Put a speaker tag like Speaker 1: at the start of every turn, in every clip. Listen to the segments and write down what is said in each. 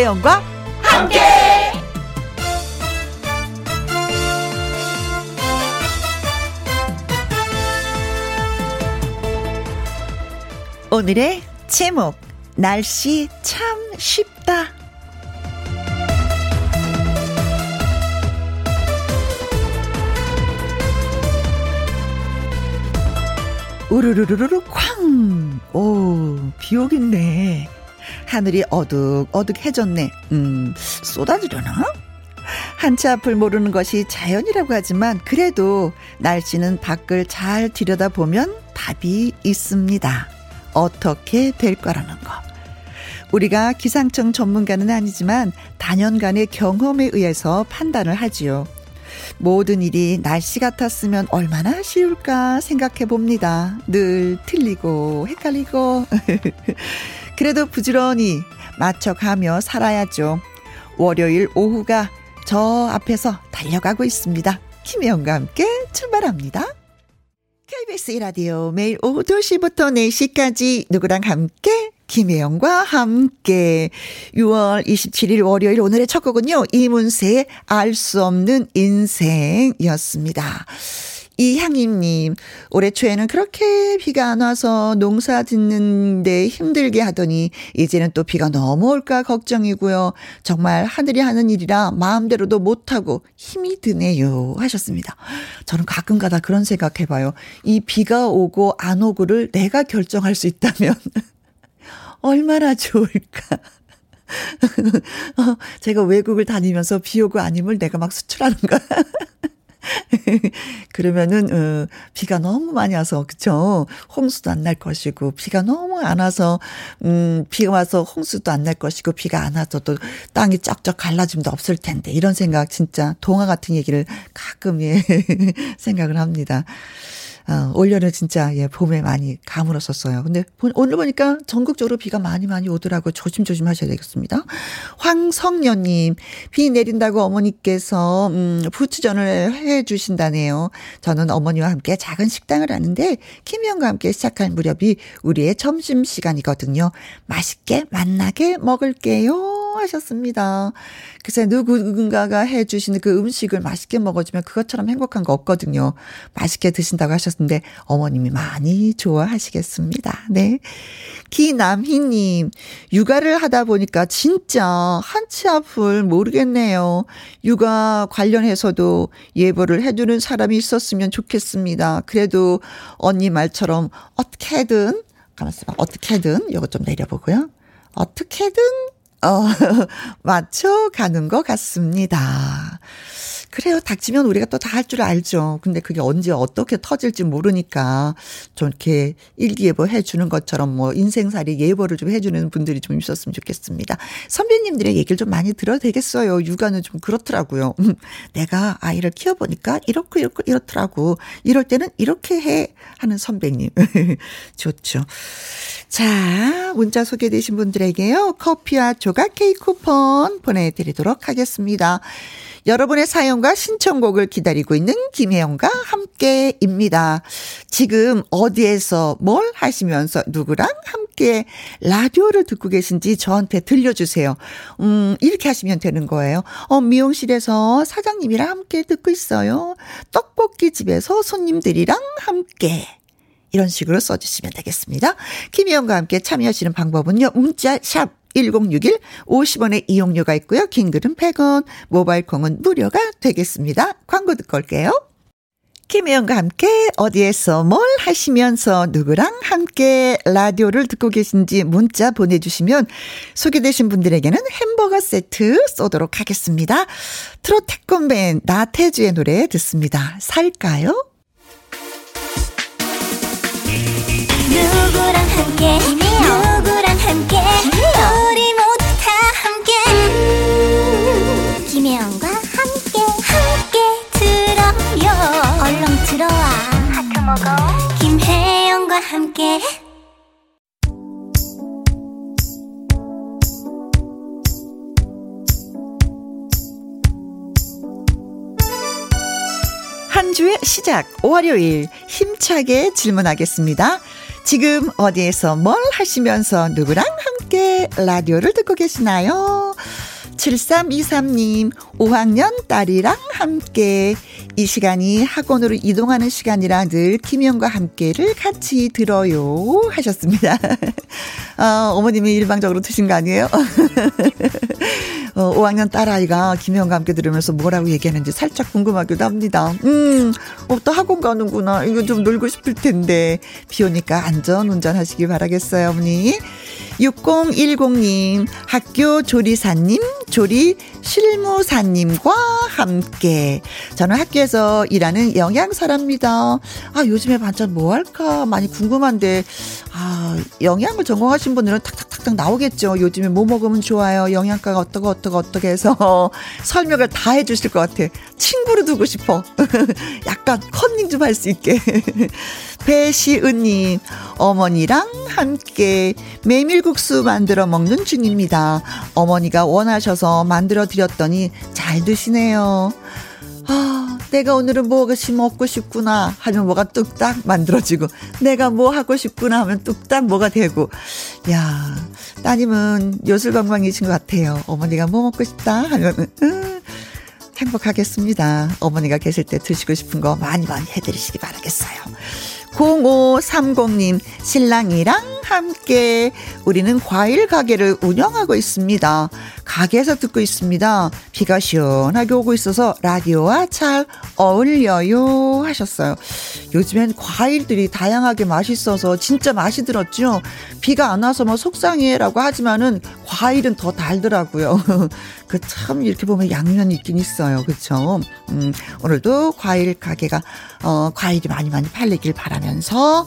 Speaker 1: 김혜영과 함께. 오늘의 제목 날씨 참 쉽다. 우르르르르 쾅! 오, 비 오겠네. 하늘이 어둑어둑해졌네. 음, 쏟아지려나? 한치 앞을 모르는 것이 자연이라고 하지만 그래도 날씨는 밖을 잘 들여다보면 답이 있습니다. 어떻게 될 거라는 거. 우리가 기상청 전문가는 아니지만 단연간의 경험에 의해서 판단을 하지요. 모든 일이 날씨 같았으면 얼마나 쉬울까 생각해 봅니다. 늘 틀리고 헷갈리고. 그래도 부지런히 맞춰가며 살아야죠. 월요일 오후가 저 앞에서 달려가고 있습니다. 김혜영과 함께 출발합니다. KBS 라디오 매일 오후 2시부터 4시까지 누구랑 함께 김혜영과 함께 6월 27일 월요일 오늘의 첫 곡은요. 이문세의 알 수 없는 인생이었습니다. 이향임님, 올해 초에는 그렇게 비가 안 와서 농사 짓는데 힘들게 하더니 이제는 또 비가 너무 올까 걱정이고요. 정말 하늘이 하는 일이라 마음대로도 못하고 힘이 드네요. 하셨습니다. 저는 가끔 가다 그런 생각 해봐요. 이 비가 오고 안 오고를 내가 결정할 수 있다면 얼마나 좋을까. 어, 제가 외국을 다니면서 비 오고 아님을 내가 막 수출하는 거야. 그러면은 어, 비가 너무 많이 와서 그쵸 홍수도 안 날 것이고 비가 너무 안 와서 음 비가 와서 홍수도 안 날 것이고 비가 안 와서 또 땅이 쫙쫙 갈라짐도 없을 텐데 이런 생각 진짜 동화 같은 얘기를 가끔 예 생각을 합니다. 어, 올여름 진짜 예 봄에 많이 가물었었어요. 근데 오늘 보니까 전국적으로 비가 많이 많이 오더라고 조심조심 하셔야 되겠습니다. 황성녀님 비 내린다고 어머니께서 음 부추전을 해 주신다네요. 저는 어머니와 함께 작은 식당을 하는데 김영과 함께 시작할 무렵이 우리의 점심 시간이거든요. 맛있게 만나게 먹을게요. 하셨습니다. 글쎄 누군가가 해주시는 그 음식을 맛있게 먹어주면 그것처럼 행복한 거 없거든요. 맛있게 드신다고 하셨는데 어머님이 많이 좋아하시겠습니다. 네. 기남희님, 육아를 하다 보니까 진짜 한치 앞을 모르겠네요. 육아 관련해서도 예보를 해주는 사람이 있었으면 좋겠습니다. 그래도 언니 말처럼 어떻게든, 가만있어 봐. 어떻게든, 이거 좀 내려보고요. 어떻게든 어, 맞춰가는 것 같습니다. 그래요. 닥치면 우리가 또 다 할 줄 알죠. 근데 그게 언제 어떻게 터질지 모르니까 좀 이렇게 일기예보 해주는 것처럼 뭐 인생살이 예보를 좀 해주는 분들이 좀 있었으면 좋겠습니다. 선배님들의 얘기를 좀 많이 들어도 되겠어요. 육아는 좀 그렇더라고요. 음, 내가 아이를 키워보니까 이렇고 이렇고 이렇더라고. 이럴 때는 이렇게 해 하는 선배님. 좋죠. 자, 문자 소개되신 분들에게요. 커피와 조각 케이크 쿠폰 보내드리도록 하겠습니다. 여러분의 사연 과 신청곡을 기다리고 있는 김혜영과 함께입니다. 지금 어디에서 뭘 하시면서 누구랑 함께 라디오를 듣고 계신지 저한테 들려주세요. 음, 이렇게 하시면 되는 거예요. 어, 미용실에서 사장님이랑 함께 듣고 있어요. 떡볶이 집에서 손님들이랑 함께. 이런 식으로 써주시면 되겠습니다. 김희영과 함께 참여하시는 방법은요. 문자 샵 1061 50원의 이용료가 있고요. 긴 글은 100원, 모바일 콩은 무료가 되겠습니다. 광고 듣고 올게요. 김혜영과 함께 어디에서 뭘 하시면서 누구랑 함께 라디오를 듣고 계신지 문자 보내주시면 소개되신 분들에게는 햄버거 세트 쏘도록 하겠습니다. 트롯 태권밴 나태주의 노래 듣습니다. 살까요? 누구랑 함께 누구랑 함께. 우리 모두 다 함께. 음, 김혜영과 함께 함께 들어요. 얼렁 들어와. 하트 먹어. 김혜영과 함께. 한 주의 시작 월요일 힘차게 질문하겠습니다. 지금 어디에서 뭘 하시면서 누구랑 함께 라디오를 듣고 계시나요? 7323님, 5학년 딸이랑 함께 이 시간이 학원으로 이동하는 시간이라 늘 김영과 함께를 같이 들어요 하셨습니다. 어, 어머님이 일방적으로 드신 거 아니에요? 어, 5학년 딸아이가 김영과 함께 들으면서 뭐라고 얘기하는지 살짝 궁금하기도 합니다. 음, 어, 또 학원 가는구나. 이거 좀 놀고 싶을 텐데. 비 오니까 안전 운전하시기 바라겠어요, 어머니. 6010님, 학교 조리사님, 조리 실무사님과 함께. 저는 학교에서 일하는 영양사랍니다. 아, 요즘에 반찬 뭐 할까? 많이 궁금한데, 아, 영양을 전공하신 분들은 탁탁탁탁 나오겠죠. 요즘에 뭐 먹으면 좋아요. 영양가가 어떻고 어떻고 어떻게 해서 설명을 다 해주실 것 같아. 친구로 두고 싶어. 약간 컨닝 좀 할 수 있게. 배시은님, 어머니랑 함께 메밀국수 만들어 먹는 중입니다. 어머니가 원하셔서 만들어 드렸더니 잘 드시네요. 아, 내가 오늘은 무엇이 먹고 싶구나 하면 뭐가 뚝딱 만들어지고, 내가 뭐 하고 싶구나 하면 뚝딱 뭐가 되고, 야 따님은 요술관광이신 것 같아요. 어머니가 뭐 먹고 싶다 하면은, 음, 행복하겠습니다. 어머니가 계실 때 드시고 싶은 거 많이 많이 해드리시기 바라겠어요. 0530님, 신랑이랑 함께 우리는 과일 가게를 운영하고 있습니다. 가게에서 듣고 있습니다. 비가 시원하게 오고 있어서 라디오와 잘 어울려요 하셨어요. 요즘엔 과일들이 다양하게 맛있어서 진짜 맛이 들었죠. 비가 안 와서 뭐 속상해라고 하지만은 과일은 더 달더라고요. 그 참 이렇게 보면 양면이 있긴 있어요. 그렇죠? 음, 오늘도 과일 가게가 어 과일이 많이 많이 팔리길 바라면서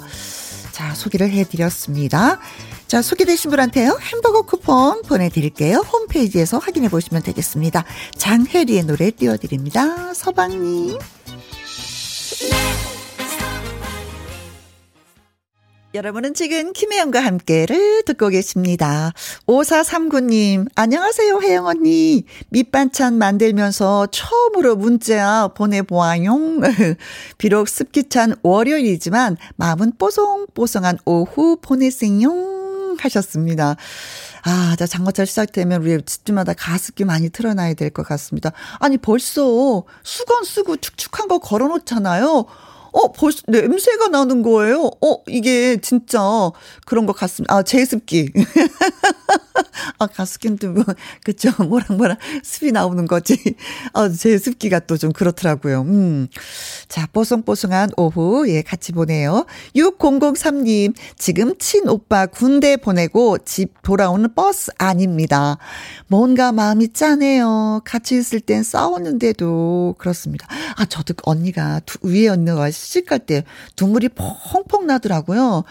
Speaker 1: 자, 소개를 해드렸습니다. 자, 소개되신 분한테요, 햄버거 쿠폰 보내드릴게요. 홈페이지에서 확인해 보시면 되겠습니다. 장혜리의 노래 띄워드립니다. 서방님. 여러분은 지금 김혜영과 함께를 듣고 계십니다. 5439님, 안녕하세요, 혜영 언니. 밑반찬 만들면서 처음으로 문자 보내보아요. 비록 습기찬 월요일이지만 마음은 뽀송뽀송한 오후 보내세요. 하셨습니다. 아, 자, 장마철 시작되면 우리 집집마다 가습기 많이 틀어놔야 될 것 같습니다. 아니, 벌써 수건 쓰고 축축한 거 걸어 놓잖아요. 어, 벌써 냄새가 나는 거예요. 어, 이게 진짜 그런 것 같습니다. 아, 제습기. 아, 가습기는 또 뭐, 그쵸. 뭐랑 뭐랑 습이 나오는 거지. 아, 제습기가 또 좀 그렇더라고요. 음. 자, 뽀송뽀송한 오후, 예, 같이 보내요. 6003님, 지금 친오빠 군대 보내고 집 돌아오는 버스 아닙니다. 뭔가 마음이 짠해요. 같이 있을 땐 싸웠는데도 그렇습니다. 아, 저도 언니가 두, 위에 언니가 시집 갈 때 눈물이 펑펑 나더라고요.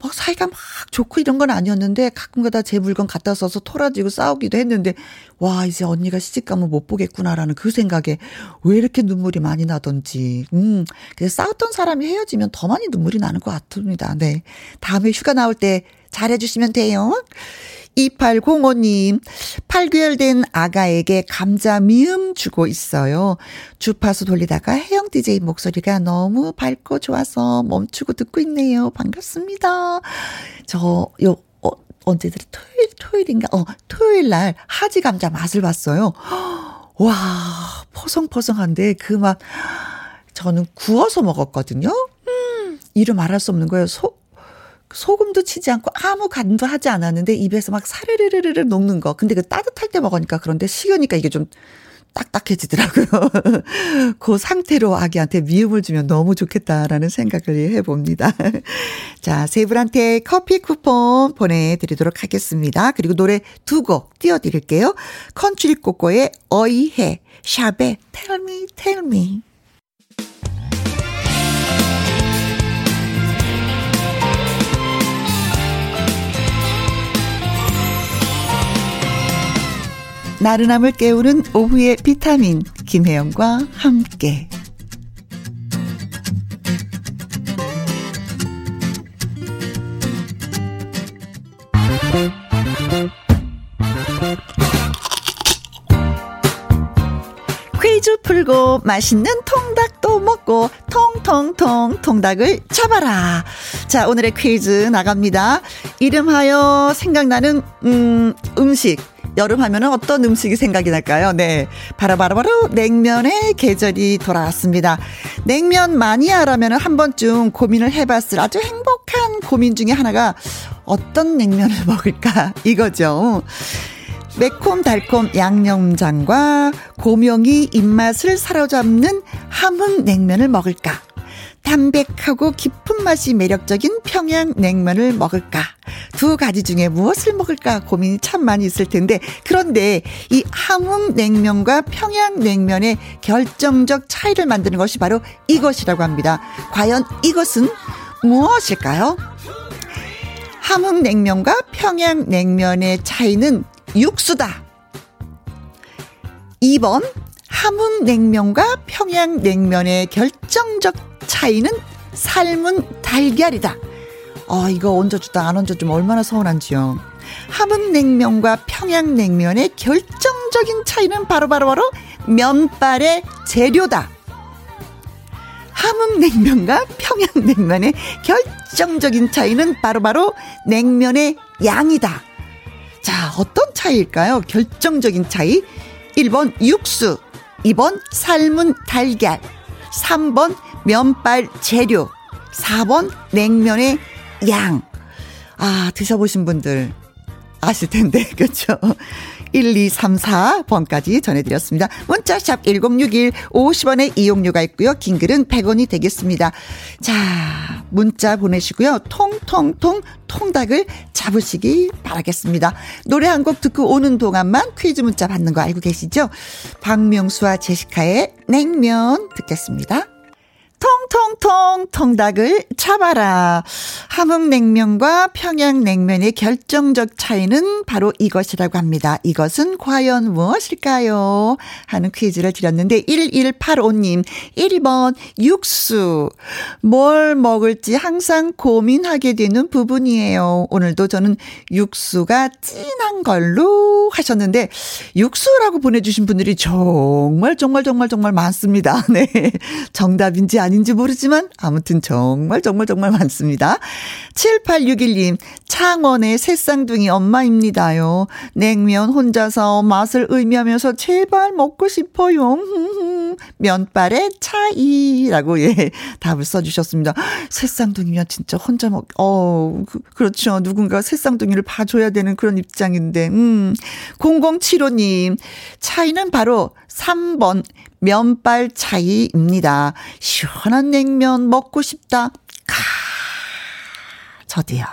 Speaker 1: 막 사이가 막 좋고 이런 건 아니었는데 가끔가다 제 물건 갖다 써서 토라지고 싸우기도 했는데 와 이제 언니가 시집 가면 못 보겠구나라는 그 생각에 왜 이렇게 눈물이 많이 나던지 음 그래서 싸웠던 사람이 헤어지면 더 많이 눈물이 나는 것 같습니다. 네 다음에 휴가 나올 때 잘해주시면 돼요. 2805님, 8개월 된 아가에게 감자 미음 주고 있어요. 주파수 돌리다가 혜영 DJ 목소리가 너무 밝고 좋아서 멈추고 듣고 있네요. 반갑습니다. 저, 요, 어, 언제들이 토요일, 토요일인가? 어, 토요일 날 하지 감자 맛을 봤어요. 와, 포성포성한데 그 맛, 저는 구워서 먹었거든요. 음, 이름 말할 수 없는 거예요. 소, 소금도 치지 않고 아무 간도 하지 않았는데 입에서 막 사르르르르 녹는 거. 근데 그 따뜻할 때 먹으니까 그런데 식으니까 이게 좀 딱딱해지더라고요. 그 상태로 아기한테 미움을 주면 너무 좋겠다라는 생각을 해봅니다. 자, 세 분한테 커피 쿠폰 보내드리도록 하겠습니다. 그리고 노래 두 곡 띄워드릴게요. 컨츄리 꼬꼬의 어이해, 샵의 Tell Me. 나른함을 깨우는 오후의 비타민 김혜영과 함께 퀴즈 풀고 맛있는 통닭도 먹고 통통통 통닭을 잡아라. 자, 오늘의 퀴즈 나갑니다. 이름하여 생각나는 음, 음식 여름 하면은 어떤 음식이 생각이 날까요? 네. 바로 바로 바로 냉면의 계절이 돌아왔습니다. 냉면 마니아라면 한 번쯤 고민을 해봤을 아주 행복한 고민 중에 하나가 어떤 냉면을 먹을까? 이거죠. 매콤 달콤 양념장과 고명이 입맛을 사로잡는 함흥 냉면을 먹을까? 담백하고 깊은 맛이 매력적인 평양 냉면을 먹을까? 두 가지 중에 무엇을 먹을까 고민이 참 많이 있을 텐데 그런데 이 함흥 냉면과 평양 냉면의 결정적 차이를 만드는 것이 바로 이것이라고 합니다. 과연 이것은 무엇일까요? 함흥 냉면과 평양 냉면의 차이는 육수다. 2번 함흥 냉면과 평양 냉면의 결정적 차이는 삶은 달걀이다. 어, 이거 얹어주다 안 얹어주면 얼마나 서운한지요. 함흥냉면과 평양냉면의 결정적인 차이는 바로바로바로 바로, 바로 면발의 재료다. 함흥냉면과 평양냉면의 결정적인 차이는 바로바로 바로 냉면의 양이다. 자, 어떤 차이일까요? 결정적인 차이. 1번 육수, 2번 삶은 달걀, 3번 면발 재료, 4번 냉면의 양. 아, 드셔보신 분들 아실 텐데, 그렇죠? 1234번까지 전해드렸습니다. 문자샵 1061 50원의 이용료가 있고요. 긴 글은 100원이 되겠습니다. 자, 문자 보내시고요. 통통통 통닭을 잡으시기 바라겠습니다. 노래 한 곡 듣고 오는 동안만 퀴즈 문자 받는 거 알고 계시죠? 박명수와 제시카의 냉면 듣겠습니다. 통통통 통닭을 잡아라. 함흥냉면과 평양냉면의 결정적 차이는 바로 이것이라고 합니다. 이것은 과연 무엇일까요? 하는 퀴즈를 드렸는데 1185님 1번 육수. 뭘 먹을지 항상 고민하게 되는 부분이에요. 오늘도 저는 육수가 진한 걸로 하셨는데 육수라고 보내주신 분들이 정말 정말 정말 정말 많습니다. 네. 정답인지 아닌지 모르지만 아무튼 정말 정말 정말 많습니다. 7861님, 창원의 새쌍둥이 엄마입니다요. 냉면 혼자서 맛을 의미하면서 제발 먹고 싶어요. 면발의 차이라고 예 답을 써주셨습니다. 새쌍둥이면 진짜 혼자 먹, 어, 그, 그렇죠. 누군가 새쌍둥이를 봐줘야 되는 그런 입장인데, 음. 0075님, 차이는 바로 3번 면발 차이입니다. 시원한 냉면 먹고 싶다. 카. 저도요.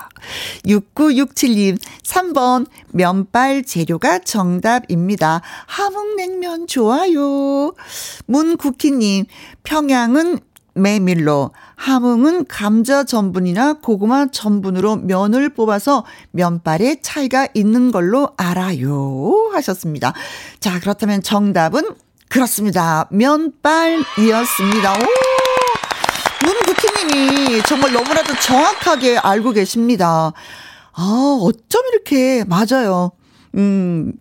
Speaker 1: 6967님, 3번, 면발 재료가 정답입니다. 함흥냉면 좋아요. 문국희님, 평양은 메밀로, 함흥은 감자 전분이나 고구마 전분으로 면을 뽑아서 면발에 차이가 있는 걸로 알아요. 하셨습니다. 자, 그렇다면 정답은 그렇습니다. 면발이었습니다. 오! 문부키님이 정말 너무나도 정확하게 알고 계십니다. 아, 어쩜 이렇게, 맞아요. 음,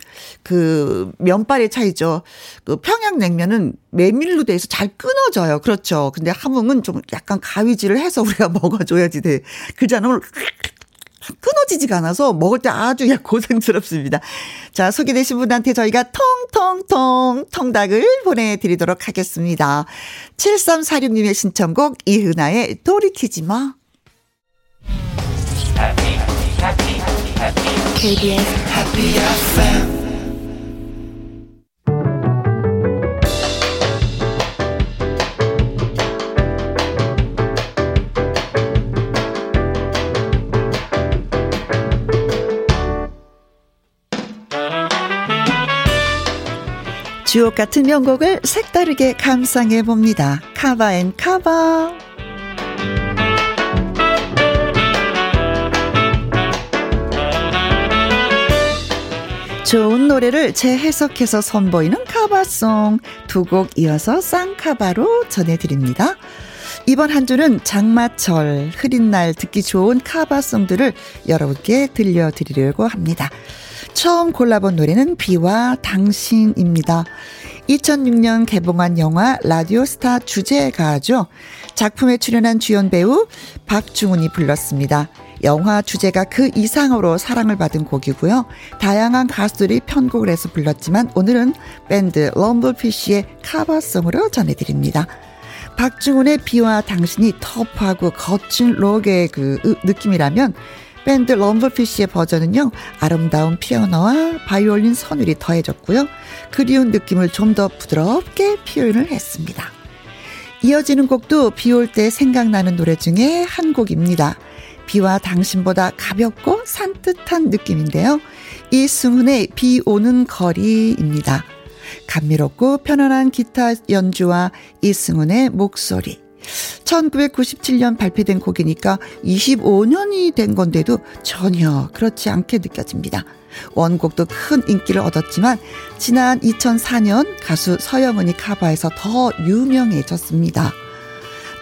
Speaker 1: 그, 면발의 차이죠. 그 평양냉면은 메밀로 돼서 잘 끊어져요. 그렇죠. 근데 함흥은 좀 약간 가위질을 해서 우리가 먹어줘야지 돼. 그잖아. 끊어지지가 않아서 먹을 때 아주 고생스럽습니다. 자, 소개되신 분한테 저희가 통통통 통닭을 보내드리도록 하겠습니다. 7346님의 신청곡 이은아의 돌이키지 마. KBS Happy FM 주옥 같은 명곡을 색다르게 감상해 봅니다. 카바 앤 카바. 좋은 노래를 재해석해서 선보이는 카바송 두 곡 이어서 쌍카바로 전해드립니다. 이번 한 주는 장마철 흐린 날 듣기 좋은 카바송들을 여러분께 들려드리려고 합니다. 처음 골라본 노래는 비와 당신입니다. 2006년 개봉한 영화 라디오스타 주제가죠. 작품에 출연한 주연 배우 박중훈이 불렀습니다. 영화 주제가 그 이상으로 사랑을 받은 곡이고요. 다양한 가수들이 편곡을 해서 불렀지만 오늘은 밴드 럼블피쉬의 카바송으로 전해드립니다. 박중훈의 비와 당신이 터프하고 거친 록의 그 느낌이라면 밴드 럼블피쉬의 버전은요, 아름다운 피아노와 바이올린 선율이 더해졌고요. 그리운 느낌을 좀 더 부드럽게 표현을 했습니다. 이어지는 곡도 비 올 때 생각나는 노래 중에 한 곡입니다. 비와 당신보다 가볍고 산뜻한 느낌인데요. 이승훈의 비 오는 거리입니다. 감미롭고 편안한 기타 연주와 이승훈의 목소리. 1997년 발표된 곡이니까 25년이 된 건데도 전혀 그렇지 않게 느껴집니다. 원곡도 큰 인기를 얻었지만 지난 2004년 가수 서영은이 카바에서 더 유명해졌습니다.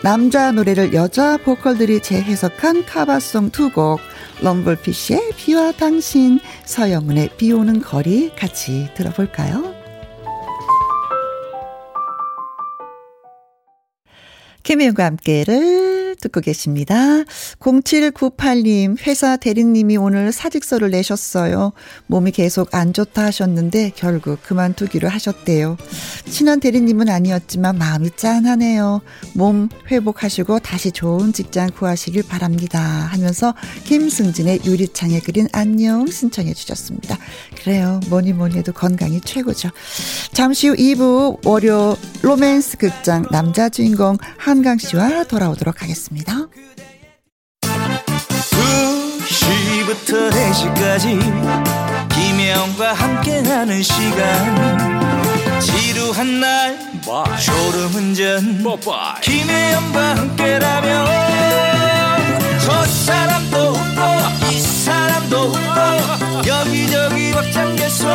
Speaker 1: 남자 노래를 여자 보컬들이 재해석한 카바송 두 곡, 럼블피쉬의 비와 당신, 서영은의 비 오는 거리 같이 들어볼까요? 김혜영과 함께를 듣고 계십니다. 0798님, 회사 대리님이 오늘 사직서를 내셨어요. 몸이 계속 안 좋다 하셨는데 결국 그만두기로 하셨대요. 친한 대리님은 아니었지만 마음이 짠하네요. 몸 회복하시고 다시 좋은 직장 구하시길 바랍니다. 하면서 김승진의 유리창에 그린 안녕 신청해 주셨습니다. 그래요. 뭐니 뭐니 해도 건강이 최고죠. 잠시 후 2부 월요 로맨스 극장 남자 주인공 한 한강 씨와 돌아오도록 하겠습니다. 2시부터 4시까지 김혜영과 함께하는 시간 지루한 날 졸음운전 김혜영과 함께라면 저 사람도 웃고 이 사람도 웃고 여기저기 벅장개소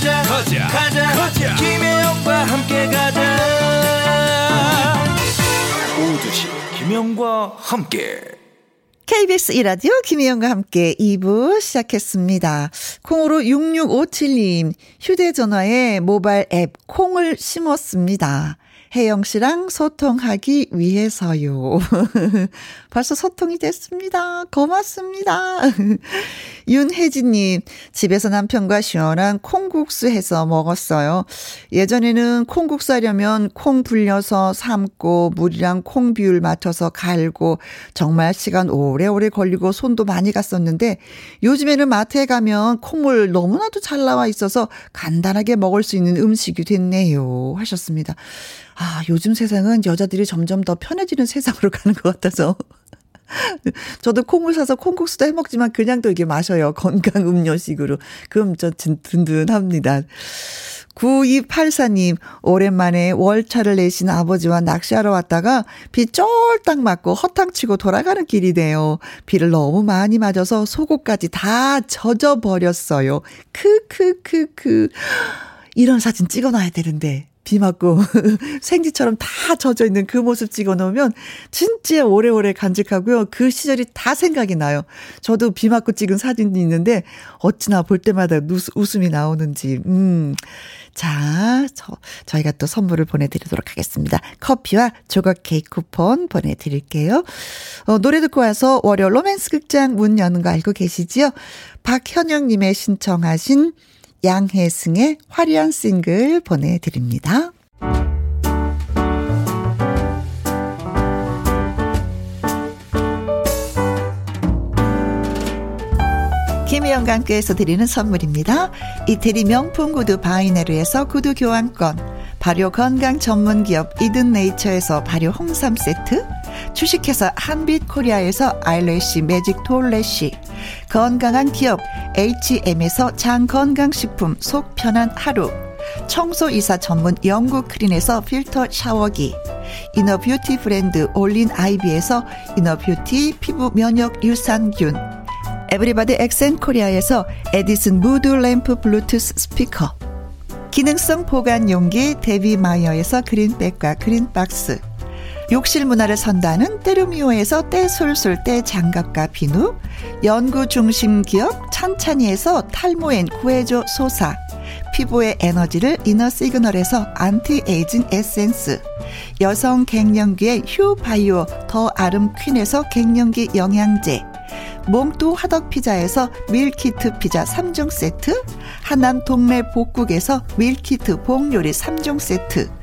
Speaker 1: 가자 가자 가자, 가자. 김혜영과 함께 가자 오두시 김영과 함께 KBS 이라디오 김혜영과 함께 2부 시작했습니다. 콩으로 6657님 휴대전화에 모바일 앱 콩을 심었습니다. 혜영 씨랑 소통하기 위해서요. 벌써 소통이 됐습니다. 고맙습니다. 윤혜진님, 집에서 남편과 시원한 콩국수 해서 먹었어요. 예전에는 콩국수 하려면 콩 불려서 삶고 물이랑 콩 비율 맞춰서 갈고 정말 시간 오래오래 걸리고 손도 많이 갔었는데 요즘에는 마트에 가면 콩물 너무나도 잘 나와 있어서 간단하게 먹을 수 있는 음식이 됐네요. 하셨습니다. 아, 요즘 세상은 여자들이 점점 더 편해지는 세상으로 가는 것 같아서. 저도 콩을 사서 콩국수도 해 먹지만 그냥도 이게 마셔요. 건강 음료식으로. 그럼 저 든든합니다. 9284님, 오랜만에 월차를 내신 아버지와 낚시하러 왔다가 비 쫄딱 맞고 허탕치고 돌아가는 길이네요. 비를 너무 많이 맞아서 속옷까지 다 젖어버렸어요. 크크크크. 이런 사진 찍어놔야 되는데. 비 맞고 생지처럼 다 젖어 있는 그 모습 찍어 놓으면 진짜 오래오래 간직하고요. 그 시절이 다 생각이 나요. 저도 비 맞고 찍은 사진이 있는데 어찌나 볼 때마다 웃음이 나오는지. 음. 자, 저, 저희가 또 선물을 보내드리도록 하겠습니다. 커피와 조각 케이크 쿠폰 보내드릴게요. 어, 노래 듣고 와서 월요 로맨스 극장 문 여는 거 알고 계시지요? 박현영님의 신청하신 양혜승의 화려한 싱글 보내드립니다. 김혜영과 함께해서 드리는 선물입니다. 이태리 명품 구두 바이네르에서 구두 교환권, 발효 건강 전문 기업 이든 네이처에서 발효 홍삼 세트, 주식회사 한빛 코리아에서 아이래쉬 매직 톨래쉬, 건강한 기업 HM에서 장건강식품 속 편한 하루, 청소이사 전문 영국 크린에서 필터 샤워기, inner beauty 브랜드 올린 아이비에서 inner beauty 피부 면역 유산균, 에브리바디 엑센 코리아에서 에디슨 무드 램프 블루투스 스피커, 기능성 보관 용기 데비 마이어에서 그린백과 그린박스, 욕실 문화를 선다는 때르미오에서 때술술 때장갑과 비누, 연구 중심 기업 찬찬이에서 탈모엔 구해줘 소사, 피부의 에너지를 이너 시그널에서 안티에이징 에센스, 여성 갱년기의 휴바이오 더 아름 퀸에서 갱년기 영양제 몽뚜 화덕 피자에서 밀키트 피자 3종 세트 하남 동네 복국에서 밀키트 복요리 3종 세트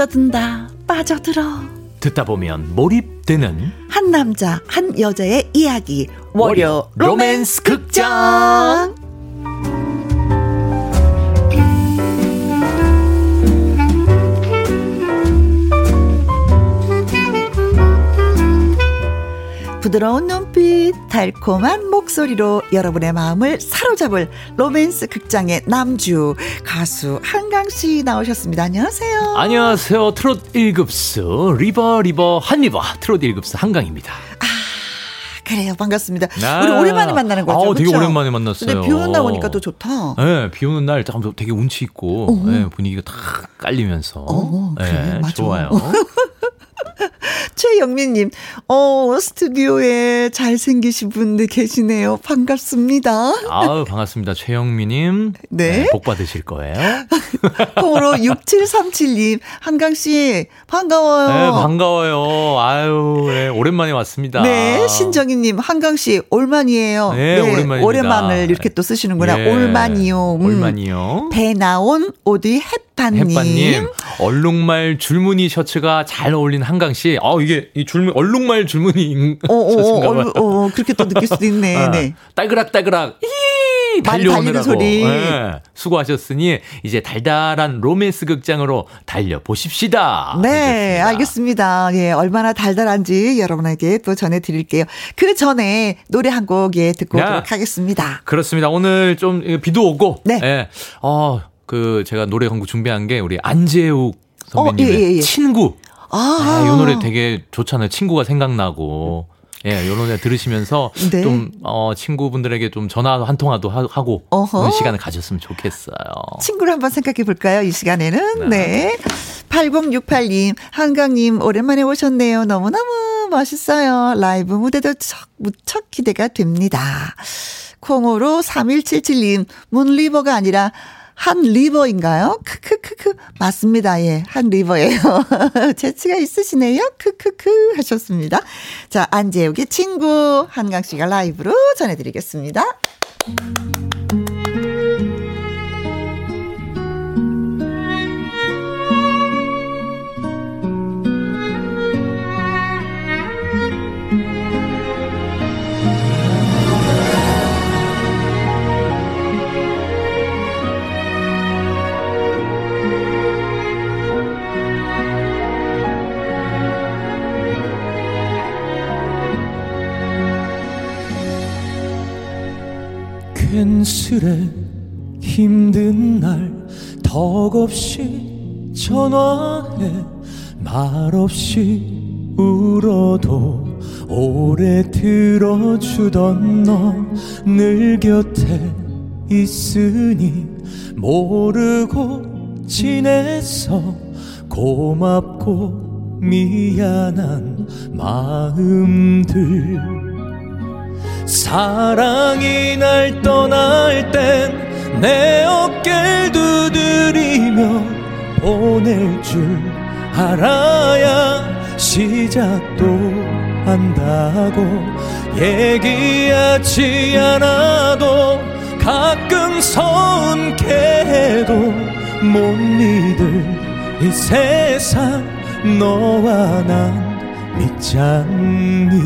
Speaker 1: 빠져든다, 빠져들어.
Speaker 2: 듣다 보면 몰입되는
Speaker 1: 한 남자, 한 여자의 이야기. 월요 로맨스 극장. 부드러운 눈빛, 달콤한 목소리로 여러분의 마음을 사로잡을 로맨스 극장의 남주 가수 한강 씨 나오셨습니다. 안녕하세요.
Speaker 2: 안녕하세요. 트롯 1급수 River River 한River 트롯 1급수 한강입니다.
Speaker 1: 아, 그래요. 반갑습니다. 아, 우리 오랜만에 만나는 거죠.
Speaker 2: 아, 되게 그렇죠? 오랜만에 만났어요.
Speaker 1: 근데 비 오는 날 오니까 또 좋다.
Speaker 2: 네, 비 오는 날 되게 운치 있고 네, 분위기가 탁 깔리면서
Speaker 1: 어, 그래, 네, 맞아.
Speaker 2: 좋아요.
Speaker 1: 최영민님, 어, 스튜디오에 잘생기신 분들 계시네요. 반갑습니다.
Speaker 2: 아우, 반갑습니다. 최영민님. 네. 네. 복 받으실 거예요.
Speaker 1: 콩으로 6737님, 한강씨, 반가워요.
Speaker 2: 네, 반가워요. 아유, 네, 오랜만에 왔습니다.
Speaker 1: 네, 신정희님, 한강씨, 올만이에요.
Speaker 2: 네, 네 오랜만입니다.
Speaker 1: 오랜만을 이렇게 또 쓰시는구나. 예, 올만이요.
Speaker 2: 음. 올만이요.
Speaker 1: 배 나온 오디 햇 반님.
Speaker 2: 햇반님, 얼룩말 줄무늬 셔츠가 잘 어울린 한강씨. 아 이게 이 줄무 얼룩말 줄무늬
Speaker 1: 어, 어, 어, 어, 그렇게 또 느낄 수도 있네. 아, 네.
Speaker 2: 딸그락딸그락. 히 달려오느라고 소리. 네, 수고하셨으니 이제 달달한 로맨스 극장으로 달려 보십시다.
Speaker 1: 네, 알겠습니다. 예, 얼마나 달달한지 여러분에게 또 전해 드릴게요. 그 전에 노래 한 곡 예, 듣고 네. 오도록 하겠습니다.
Speaker 2: 그렇습니다. 오늘 좀 비도 오고, 네, 예, 어, 그 제가 노래 한곡 준비한 게 우리 안재욱 선배님의 어, 예, 예, 예. 친구. 아, 아, 이 노래 되게 좋잖아요. 친구가 생각나고. 예, 요 노래 들으시면서 네. 좀, 어, 친구분들에게 좀 전화 한 통화도 하, 고 그런 시간을 가졌으면 좋겠어요.
Speaker 1: 친구를 한번 생각해 볼까요? 이 시간에는. 네. 네. 8068님, 한강님, 오랜만에 오셨네요. 너무너무 멋있어요. 라이브 무대도 척, 무척 기대가 됩니다. 콩으로 3177님, 문리버가 아니라 한 리버인가요? 크크크크. 맞습니다. 예. 한 리버예요. 재치가 있으시네요. 크크크 하셨습니다. 자, 안재욱의 친구 한강 씨가 라이브로 전해 드리겠습니다.
Speaker 3: 괜스레 힘든 날 덕없이 전화해 말없이 울어도 오래 들어주던 너 늘 곁에 있으니 모르고 지냈어 고맙고 미안한 마음들 사랑이 날 떠날 땐 내 어깨를 두드리며 보낼 줄 알아야 시작도 한다고. 얘기하지 않아도 가끔 서운케 해도 못 믿을 이 세상 너와 난 믿지 않니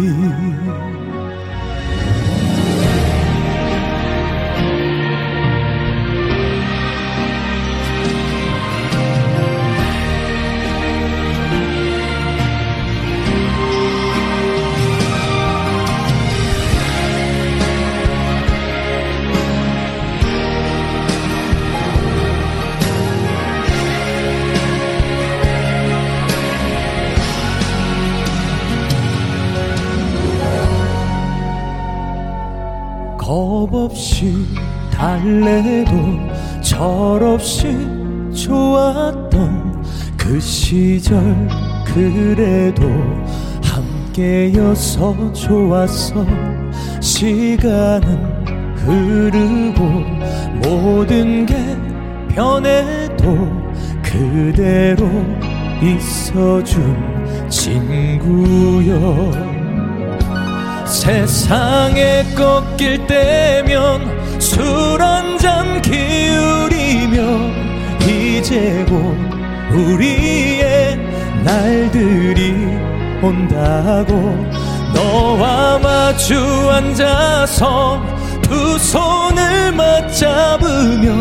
Speaker 3: 법 없이 달래도 철없이 좋았던 그 시절 그래도 함께여서 좋았어. 시간은 흐르고 모든 게 변해도 그대로 있어준 친구여 세상에 꺾일 때면 술 한잔 기울이며 이제 곧 우리의 날들이 온다고 너와 마주 앉아서 두 손을 맞잡으며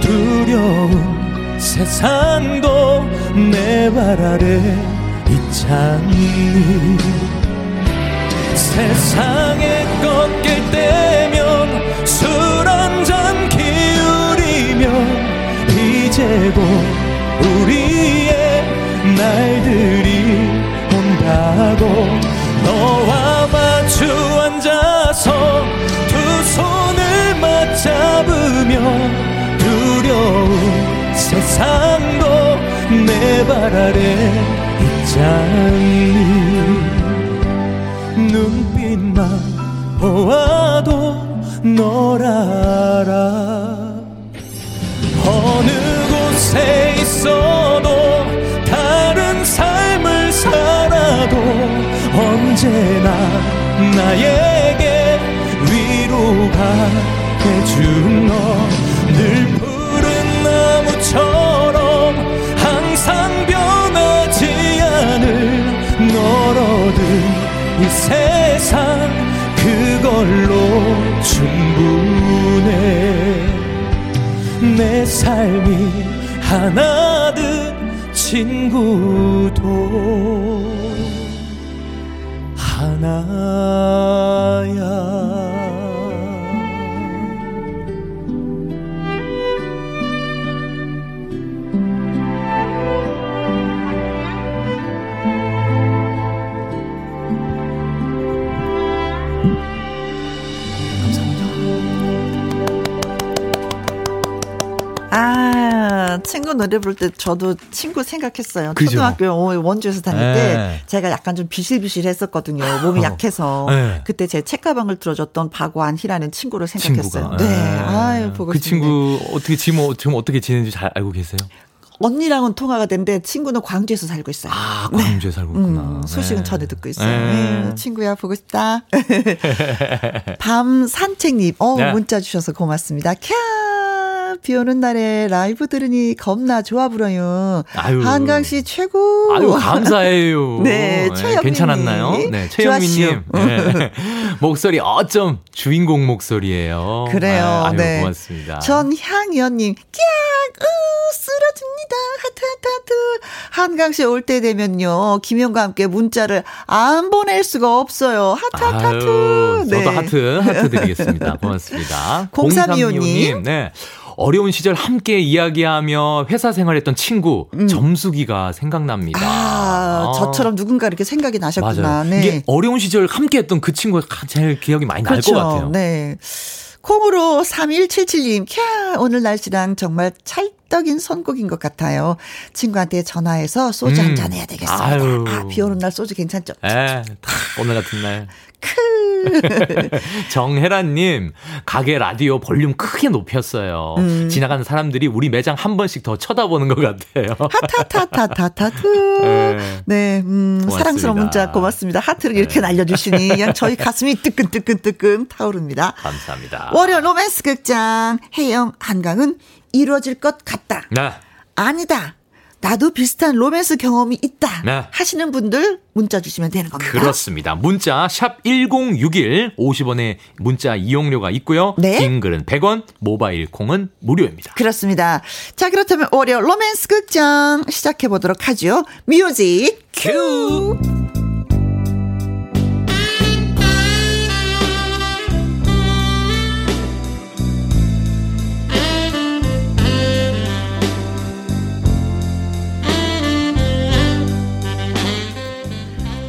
Speaker 3: 두려운 세상도 내 발 아래 있잖니 세상에 꺾일 때면 술 한잔 기울이며 이제 곧 우리의 날들이 온다고 너와 마주 앉아서 두 손을 맞잡으며 두려운 세상도 내 발 아래 있잖니? 눈 빛만 보아도 널 알아. 어느 곳에 있어도 다른 삶을 살아도 언제나 나에게 위로가 돼준 너. 늘 푸른 나무처럼 항상 변하지 않을 널 얻은 이 세상 그걸로 충분해. 내 삶이 하나든 친구도 하나야
Speaker 1: 친구 노래 부를 때 저도 친구 생각했어요. 그죠? 초등학교 원주에서 다닐 네. 때 제가 약간 좀 비실비실했었거든요. 몸이 어. 약해서 네. 그때 제 책가방을 들어줬던 박완희라는 친구를 생각했어요. 친구가. 네, 네. 아유 보고
Speaker 2: 그 싶네. 친구 어떻게 지금 지금 어떻게 지내는지 잘 알고 계세요?
Speaker 1: 언니랑은 통화가 되는데 친구는 광주에서 살고 있어요.
Speaker 2: 아, 광주에 네. 살고 있구나. 음,
Speaker 1: 소식은 네. 전에 듣고 있어요. 네. 네. 친구야, 보고 싶다. 밤 산책님, 어, 네. 문자 주셔서 고맙습니다. 캬! 비 오는 날에 라이브 들으니 겁나 좋아 불어요. 아유. 한강 씨 최고.
Speaker 2: 아유, 감사해요.
Speaker 1: 네, 네 최영민.
Speaker 2: 괜찮았나요? 네, 최영민 님. 네. 목소리 어쩜 주인공 목소리예요.
Speaker 1: 그래요.
Speaker 2: 아유, 네. 고맙습니다.
Speaker 1: 전향연 님, 꺅! 으, 쓰러집니다. 하트, 하트, 하트. 한강 씨 올 때 되면요. 김영과 함께 문자를 안 보낼 수가 없어요. 하트, 하트, 하트.
Speaker 2: 아유, 저도 네. 하트, 하트 드리겠습니다. 고맙습니다.
Speaker 1: 0325 님.
Speaker 2: 네. 어려운 시절 함께 이야기하며 회사 생활했던 친구 음. 점숙이가 생각납니다.
Speaker 1: 아, 아, 저처럼 누군가 이렇게 생각이 나셨구나.
Speaker 2: 네. 이게 어려운 시절 함께했던 그 친구가 제일 기억이 많이 날것 그렇죠. 같아요.
Speaker 1: 네. 콩으로 3177님, 캬, 오늘 날씨랑 정말 찰떡인 선곡인 것 같아요. 친구한테 전화해서 소주 음. 한잔 해야 되겠습니다. 아유. 아, 비 오는 날 소주 괜찮죠?
Speaker 2: 에, 오늘 같은 날. 크. 정혜란님, 가게 라디오 볼륨 크게 높였어요. 음. 지나가는 사람들이 우리 매장 한 번씩 더 쳐다보는 것 같아요.
Speaker 1: 하타타타타타트. 네, 네 음, 사랑스러운 문자 고맙습니다. 하트를 네. 이렇게 날려주시니 그냥 저희 가슴이 뜨끈뜨끈뜨끈 타오릅니다.
Speaker 2: 감사합니다.
Speaker 1: 월요 로맨스 극장 해영 한강은 이루어질 것 같다. 네. 아니다. 나도 비슷한 로맨스 경험이 있다 네. 하시는 분들 문자 주시면 되는 겁니다.
Speaker 2: 그렇습니다. 문자 샵 1061 50원의 문자 이용료가 있고요. 네. 긴 글은 100원, 모바일 콩은 무료입니다.
Speaker 1: 그렇습니다. 자, 그렇다면 월요 로맨스 극장 시작해 보도록 하죠. Music cue.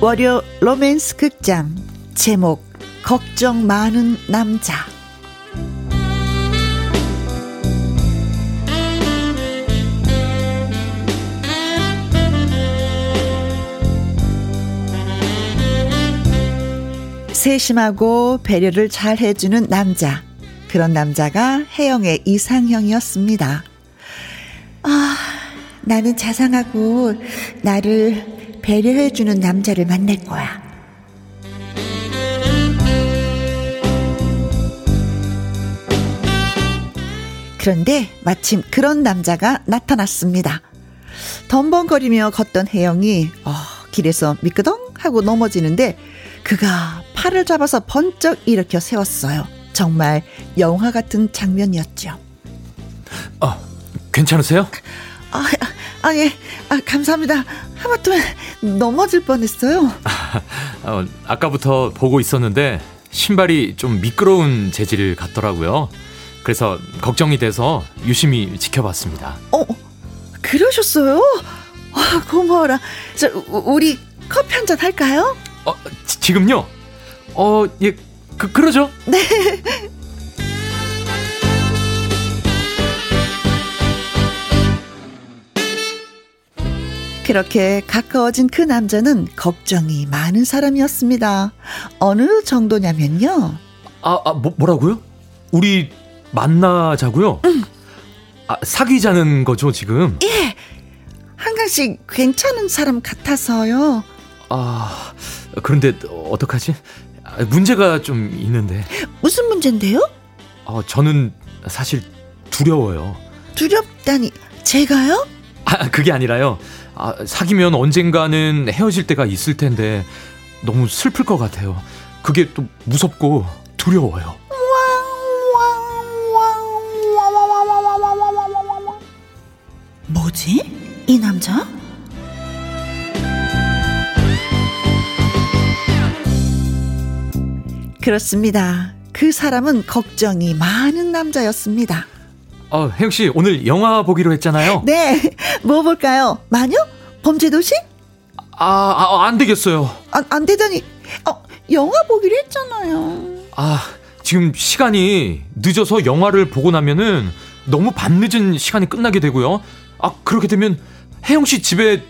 Speaker 1: 월요 로맨스 극장. 제목 걱정 많은 남자. 세심하고 배려를 잘 해주는 남자. 그런 남자가 혜영의 이상형이었습니다. 아 나는 자상하고 나를 배려해주는 남자를 만날 거야. 그런데 마침 그런 남자가 나타났습니다. 덤벙거리며 걷던 혜영이 어, 길에서 미끄덩 하고 넘어지는데 그가 팔을 잡아서 번쩍 일으켜 세웠어요. 정말 영화 같은 장면이었죠.
Speaker 2: 아, 괜찮으세요?
Speaker 1: 아, 아, 예. 아, 감사합니다. 하마터면 넘어질 뻔했어요.
Speaker 2: 아, 어, 아까부터 보고 있었는데 신발이 좀 미끄러운 재질 같더라고요. 그래서 걱정이 돼서 유심히 지켜봤습니다.
Speaker 1: 어, 그러셨어요? 아, 고마워라. 저, 우리 커피 한 잔 할까요?
Speaker 2: 어, 지, 금요 어, 예, 그, 그러죠?
Speaker 1: 네. 그렇게 가까워진 그 남자는 걱정이 많은 사람이었습니다. 어느 정도냐면요.
Speaker 2: 아, 아 뭐, 뭐라고요? 우리 만나자고요? 응. 아, 사귀자는 거죠, 지금?
Speaker 1: 예. 한강 씨 괜찮은 사람 같아서요.
Speaker 2: 아, 그런데 어떡하지? 아, 문제가 좀 있는데.
Speaker 1: 무슨 문제인데요?
Speaker 2: 어, 저는 사실 두려워요.
Speaker 1: 두렵다니, 제가요?
Speaker 2: 아, 그게 아니라요. 아, 사귀면 언젠가는 헤어질 때가 있을 텐데 너무 슬플 것 같아요. 그게 또 무섭고 두려워요.
Speaker 1: 뭐지? 이 남자? 그렇습니다. 그 사람은 걱정이 많은 남자였습니다.
Speaker 2: 어, 혜영 씨 오늘 영화 보기로 했잖아요.
Speaker 1: 네, 뭐 볼까요? 마녀? 범죄도시?
Speaker 2: 아, 아, 안 되겠어요.
Speaker 1: 안, 안 되다니. 어, 영화 보기로 했잖아요.
Speaker 2: 아, 지금 시간이 늦어서 영화를 보고 나면은 너무 밤늦은 시간이 끝나게 되고요. 아, 그렇게 되면 혜영 씨 집에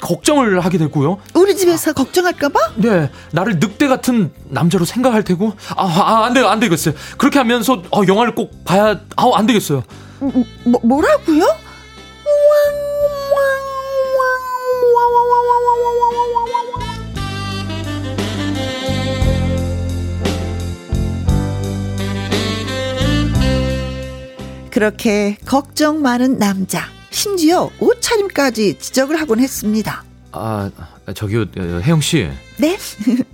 Speaker 2: 걱정을 하게 되고요.
Speaker 1: 우리 집에서 아, 걱정할까봐?
Speaker 2: 네, 나를 늑대 같은 남자로 생각할 테고. 아, 아, 안 돼요, 안 되겠어요. 그렇게 하면서 어, 영화를 꼭 봐야, 아, 안 되겠어요.
Speaker 1: 뭐, 뭐라고요? 그렇게 걱정 많은 남자. 심지어 옷차림까지 지적을 하곤 했습니다.
Speaker 2: 아, 저기요, 혜영 씨.
Speaker 1: 네?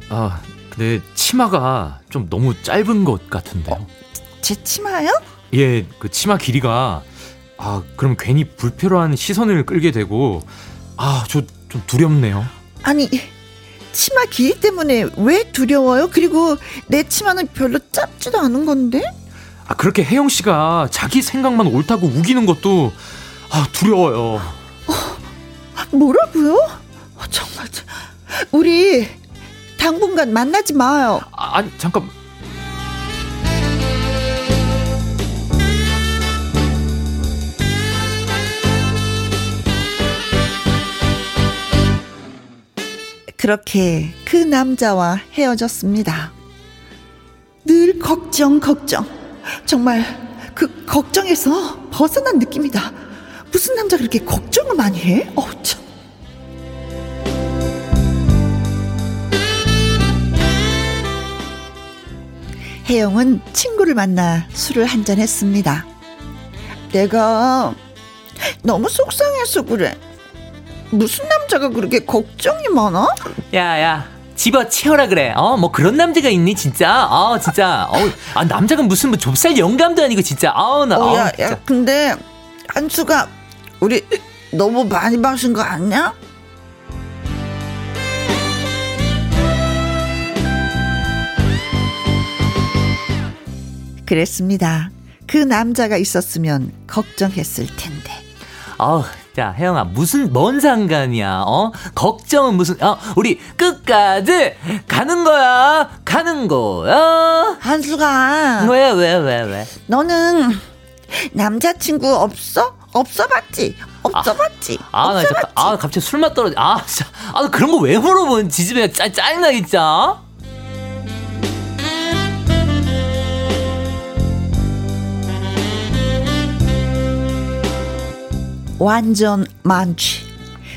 Speaker 2: 아, 근데 치마가 좀 너무 짧은 것 같은데요. 어,
Speaker 1: 제 치마요?
Speaker 2: 예, 그 치마 길이가 아, 그럼 괜히 불필요한 시선을 끌게 되고 아, 저 좀 두렵네요.
Speaker 1: 아니, 치마 길이 때문에 왜 두려워요? 그리고 내 치마는 별로 짧지도 않은 건데?
Speaker 2: 아, 그렇게 혜영 씨가 자기 생각만 옳다고 우기는 것도 아, 두려워요. 어,
Speaker 1: 뭐라고요? 어, 정말 우리 당분간 만나지 마요.
Speaker 2: 아, 아니 잠깐.
Speaker 1: 그렇게 그 남자와 헤어졌습니다. 늘 걱정, 걱정. 정말 그 걱정에서 벗어난 느낌이다. 무슨 남자 그렇게 걱정을 많이 해? 어우, 참. 혜영은 친구를 만나 술을 한 잔 했습니다. 내가 너무 속상해서 그래. 무슨 남자가 그렇게 걱정이 많아?
Speaker 4: 야 야 집어치워라 그래 어 뭐 그런 남자가 있니 진짜 어 진짜 어 아 남자가 무슨 뭐 좁쌀 영감도 아니고 진짜 아나
Speaker 1: 어, 야, 야 근데 한수가 우리 너무 많이 마신 거 아니야? 그랬습니다. 그 남자가 있었으면 걱정했을 텐데.
Speaker 4: 어, 자, 혜영아, 무슨, 뭔 상관이야, 어? 걱정은 무슨, 어, 우리 끝까지 가는 거야, 가는 거야.
Speaker 1: 한수가.
Speaker 4: 왜, 왜, 왜, 왜?
Speaker 1: 너는 남자친구 없어? 없어봤지. 없어봤지.
Speaker 4: 아나 아, 아, 아, 갑자기 술맛 떨어져 아, 아, 그런 거 왜 물어본 지지배야. 짜증나, 진짜.
Speaker 1: 완전 만취.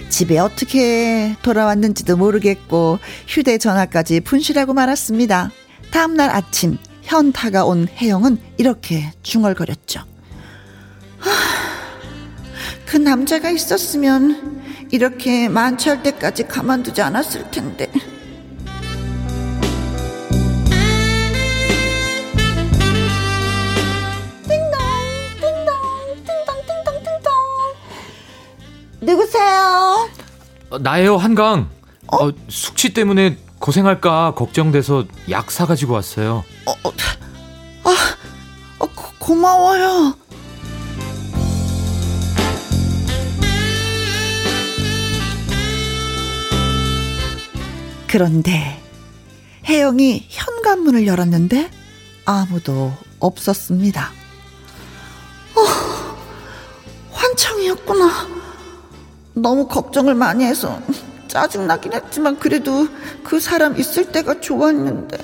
Speaker 1: 집에 어떻게 돌아왔는지도 모르겠고 휴대전화까지 분실하고 말았습니다. 다음날 아침 현타가 온 혜영은 이렇게 중얼거렸죠. 하, 그 남자가 있었으면 이렇게 만취할 때까지 가만두지 않았을 텐데. 누구세요?
Speaker 2: 어, 나예요 한강. 어? 어? 숙취 때문에 고생할까 걱정돼서 약 사가지고 왔어요. 어, 어,
Speaker 1: 아, 어, 고, 고마워요. 그런데 혜영이 현관문을 열었는데 아무도 없었습니다. 어, 환청이었구나. 너무 걱정을 많이 해서 짜증나긴 했지만 그래도 그 사람 있을 때가 좋았는데.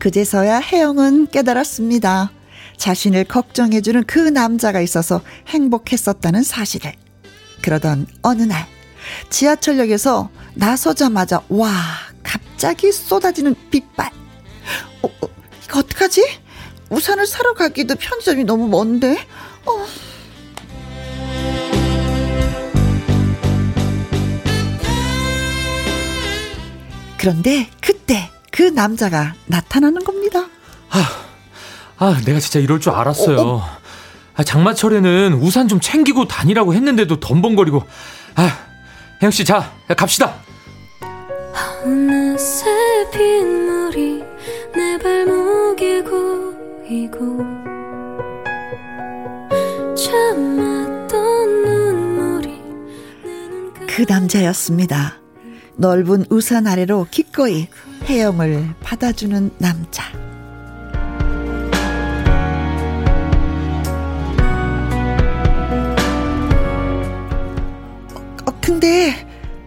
Speaker 1: 그제서야 혜영은 깨달았습니다. 자신을 걱정해주는 그 남자가 있어서 행복했었다는 사실을. 그러던 어느 날, 지하철역에서 나서자마자, 와, 갑자기 쏟아지는 빗발. 어, 어, 이거 어떡하지? 우산을 사러 가기도 편의점이 너무 먼데. 어. 그런데 그때 그 남자가 나타나는 겁니다.
Speaker 2: 아, 아 내가 진짜 이럴 줄 알았어요. 어, 어. 아, 장마철에는 우산 좀 챙기고 다니라고 했는데도 덤벙거리고. 아, 혜영 씨, 자, 갑시다. 어느새 빗물이 내 발목에 고이고
Speaker 1: 참았던 눈물이 그 남자였습니다. 넓은 우산 아래로 기꺼이 헤엄을 받아주는 남자. 근데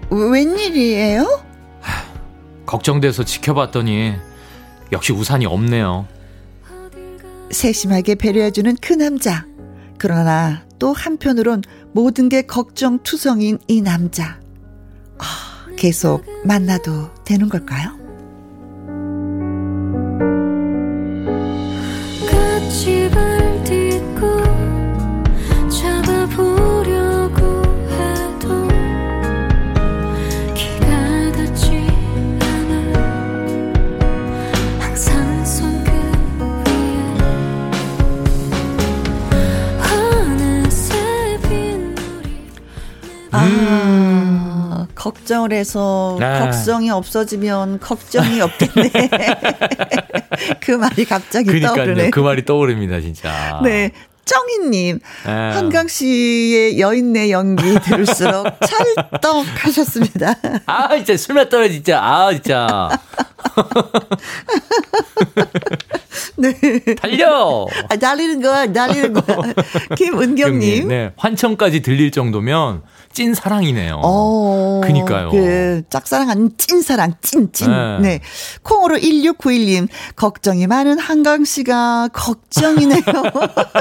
Speaker 1: 웬일이에요?
Speaker 2: 걱정돼서 지켜봤더니 역시 우산이 없네요.
Speaker 1: 세심하게 배려해주는 그 남자. 그러나 또 한편으론 모든 게 걱정투성인 이 남자. 아, 계속 만나도 되는 걸까요? 걱정을 해서 아. 걱정이 없어지면 걱정이 없겠네. 그 말이 갑자기 그러니까요. 떠오르네.
Speaker 2: 그 말이 떠오릅니다, 진짜.
Speaker 1: 네. 정희님, 아. 한강 씨의 여인내 연기 들을수록 찰떡하셨습니다.
Speaker 2: 아, 진짜 술맛 떨어 진짜. 아, 진짜. 네. 달려!
Speaker 1: 아, 달리는 거야, 달리는 거야. 김은경님. 네,
Speaker 2: 환청까지 들릴 정도면 찐 사랑이네요. 어, 그니까요.
Speaker 1: 그 짝사랑 아닌 찐 사랑, 찐, 찐. 네. 네. 콩으로 1691님, 걱정이 많은 한강 씨가 걱정이네요.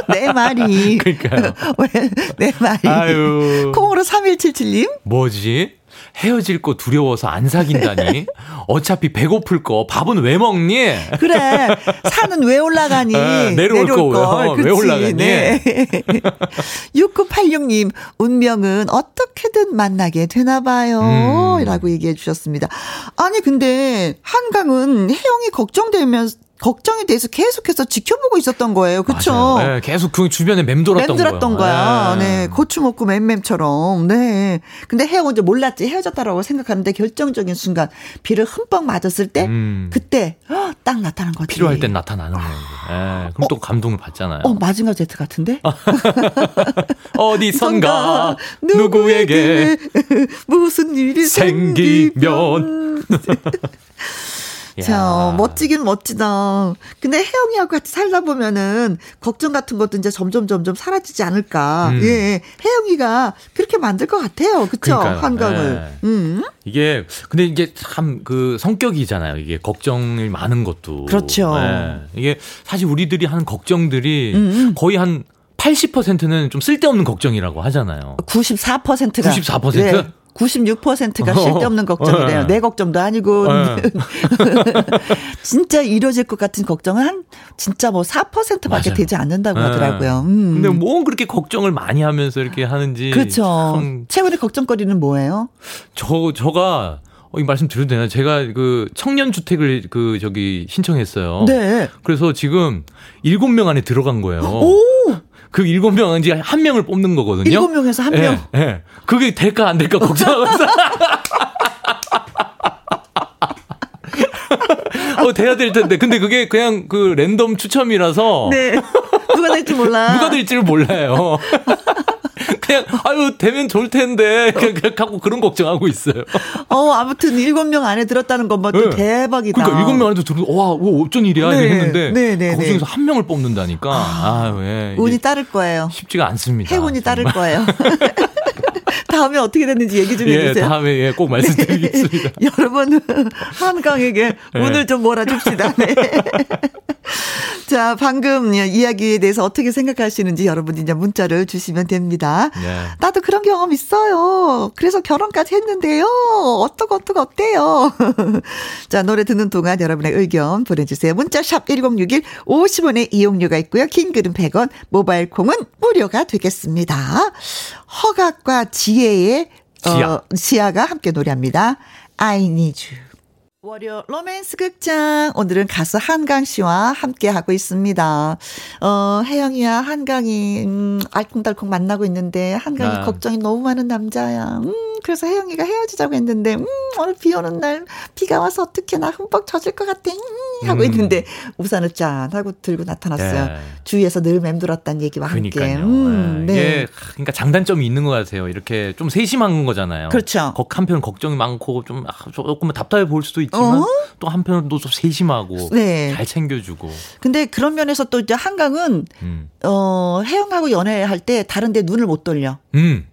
Speaker 1: 내 말이.
Speaker 2: 그니까요.
Speaker 1: 왜, 내 말이. 아유. 콩으로 3177님.
Speaker 2: 뭐지? 헤어질 거 두려워서 안 사귄다니? 어차피 배고플 거 밥은 왜 먹니?
Speaker 1: 그래. 산은 왜 올라가니? 아,
Speaker 2: 내려올, 내려올 거 걸. 왜 올라가니? 네.
Speaker 1: 6986님, 운명은 어떻게든 만나게 되나 봐요. 음. 라고 얘기해 주셨습니다. 아니, 근데 한강은 혜영이 걱정되면서 걱정이 돼서 계속해서 지켜보고 있었던 거예요. 그렇죠?
Speaker 2: 네, 계속 그 주변에 맴돌았던,
Speaker 1: 맴돌았던 거야. 네. 네. 고추 먹고 맴맴처럼. 네. 근데 헤어진 줄 몰랐지. 헤어졌다라고 생각하는데 결정적인 순간 비를 흠뻑 맞았을 때 음. 그때 딱 나타난 거지.
Speaker 2: 필요할 땐 나타나는 거예요. 네. 그럼 어? 또 감동을 받잖아요.
Speaker 1: 어, 마징가 제트 같은데?
Speaker 2: 어디선가 누구에게
Speaker 1: 무슨 일이 생기면 자, 멋지긴 멋지다. 근데 혜영이하고 같이 살다 보면은 걱정 같은 것도 이제 점점 점점 사라지지 않을까. 음. 예. 혜영이가 그렇게 만들 것 같아요. 그쵸? 그러니까요. 한강을. 네. 음.
Speaker 2: 이게 근데 이게 참 그 성격이잖아요. 이게 걱정이 많은 것도.
Speaker 1: 그렇죠. 네.
Speaker 2: 이게 사실 우리들이 하는 걱정들이 음. 음. 거의 한 80%는 좀 쓸데없는 걱정이라고 하잖아요.
Speaker 1: 94%가
Speaker 2: 94%? 네.
Speaker 1: 96%가 쓸데없는 걱정이래요. 어. 내 걱정도 아니고. 어. 진짜 이루어질 것 같은 걱정은 한 진짜 뭐 4%밖에 맞아요. 되지 않는다고 네. 하더라고요.
Speaker 2: 음. 근데 뭐 그렇게 걱정을 많이 하면서 이렇게 하는지.
Speaker 1: 그렇죠. 참... 최근에 걱정거리는 뭐예요?
Speaker 2: 저 저가 어, 이 말씀 드려도 되나요? 제가 그 청년 주택을 그 저기 신청했어요.
Speaker 1: 네.
Speaker 2: 그래서 지금 7명 안에 들어간 거예요.
Speaker 1: 오!
Speaker 2: 그 일곱 명 이제 한 명을 뽑는 거거든요.
Speaker 1: 일곱 명에서 한 명.
Speaker 2: 예. 네, 그게 될까 안 될까 걱정하고 있어. 어, 돼야 될 텐데. 근데 그게 그냥 그 랜덤 추첨이라서.
Speaker 1: 네. 누가 될지 몰라.
Speaker 2: 누가 될지를 몰라요. 그냥 아유 되면 좋을 텐데 그냥, 그냥 갖고 그런 걱정하고 있어요.
Speaker 1: 어 아무튼 일곱 명 안에 들었다는 것만 네. 대박이다.
Speaker 2: 그러니까 일곱 명 안에 들어 와 어쩐 일이야 네. 했는데 네, 네, 그 중에서 한 명을 뽑는다니까. 아, 왜
Speaker 1: 운이 따를 거예요.
Speaker 2: 쉽지가 않습니다.
Speaker 1: 해운이 따를 거예요. 다음에 어떻게 됐는지 얘기 좀
Speaker 2: 예,
Speaker 1: 해주세요.
Speaker 2: 다음에 예, 꼭 말씀드리겠습니다.
Speaker 1: 네. 여러분 한강에게 네. 운을 좀 몰아줍시다. 네. 자, 방금 이야기에 대해서 어떻게 생각하시는지 여러분 이제 문자를 주시면 됩니다. 네. 나도 그런 경험 있어요. 그래서 결혼까지 했는데요. 어떡 어떡 어때요? 자, 노래 듣는 동안 여러분의 의견 보내주세요. 문자 샵 1061, 50원의 이용료가 있고요. 긴 글은 100원, 모바일 콩은 무료가 되겠습니다. 허각과 지혜의 지아. 어, 지아가 함께 노래합니다. I need you. 월요 로맨스 극장 오늘은 가수 한강 씨와 함께 하고 있습니다. 어 혜영이야 한강이 음, 알콩달콩 만나고 있는데 한강이 아. 걱정이 너무 많은 남자야. 음 그래서 혜영이가 헤어지자고 했는데 음 오늘 비 오는 날 비가 와서 어떻게 나 흠뻑 젖을 것 같아. 음, 하고 음. 있는데 우산을 짠 하고 들고 나타났어요. 네. 주위에서 늘 맴돌았다는 얘기와
Speaker 2: 그러니까요. 함께. 음, 네. 네. 그러니까 장단점이 있는 것 같아요. 이렇게 좀 세심한 거잖아요.
Speaker 1: 그렇죠.
Speaker 2: 한편 걱정이 많고 좀 아, 조금 답답해 보일 수도 있지만 어? 또 한편은 또 세심하고 네. 잘 챙겨주고.
Speaker 1: 근데 그런 면에서 또 이제 한강은 음. 어 혜영하고 연애할 때 다른데 눈을 못 돌려.
Speaker 2: 음.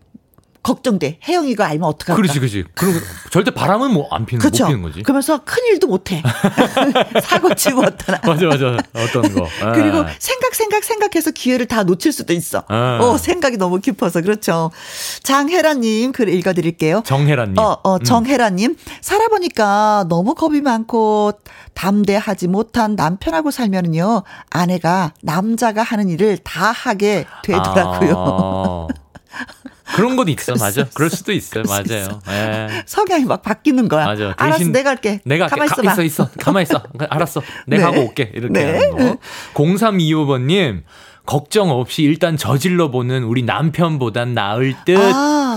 Speaker 1: 걱정돼. 혜영이가 알면 어떡할까?
Speaker 2: 그렇지, 그렇지. 그럼 절대 바람은 뭐안 피는, 그렇죠. 못 피는 거지.
Speaker 1: 그러면서 큰 일도 못 해. 사고 치고 어떠나.
Speaker 2: 맞아, 맞아. 어떤 거.
Speaker 1: 아. 그리고 생각, 생각, 생각해서 기회를 다 놓칠 수도 있어. 아. 어, 생각이 너무 깊어서. 그렇죠. 장혜라님 글 읽어드릴게요.
Speaker 2: 정혜라님.
Speaker 1: 어, 어, 음. 정혜라님. 음. 살아보니까 너무 겁이 많고 담대하지 못한 남편하고 살면은요, 아내가 남자가 하는 일을 다 하게 되더라고요.
Speaker 2: 아. 그런 건 있어, 맞아. 그럴 수도 있어요, 맞아요.
Speaker 1: 예. 성향이 막 바뀌는 거야. 맞아. 알았어, 내가 할게. 내가 가만 있어,
Speaker 2: 가, 있어, 있어. 가만 있어. 알았어, 내가 네. 하고 올게. 이렇게 네. 하는 거. 0325번님. 걱정 없이 일단 저질러 보는 우리 남편보단 나을 듯.
Speaker 1: 아,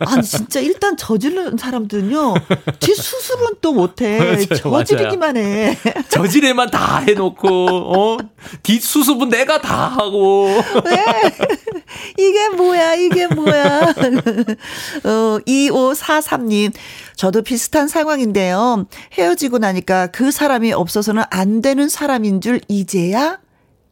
Speaker 1: 아니 진짜 일단 저질른 사람들은요. 뒤 수습은 또 못해. 맞아요, 저지르기만 맞아요. 해.
Speaker 2: 저지레만 다 해놓고 어뒤 수습은 내가 다 하고.
Speaker 1: 네. 이게 뭐야 이게 뭐야. 어 2543님. 저도 비슷한 상황인데요. 헤어지고 나니까 그 사람이 없어서는 안 되는 사람인 줄 이제야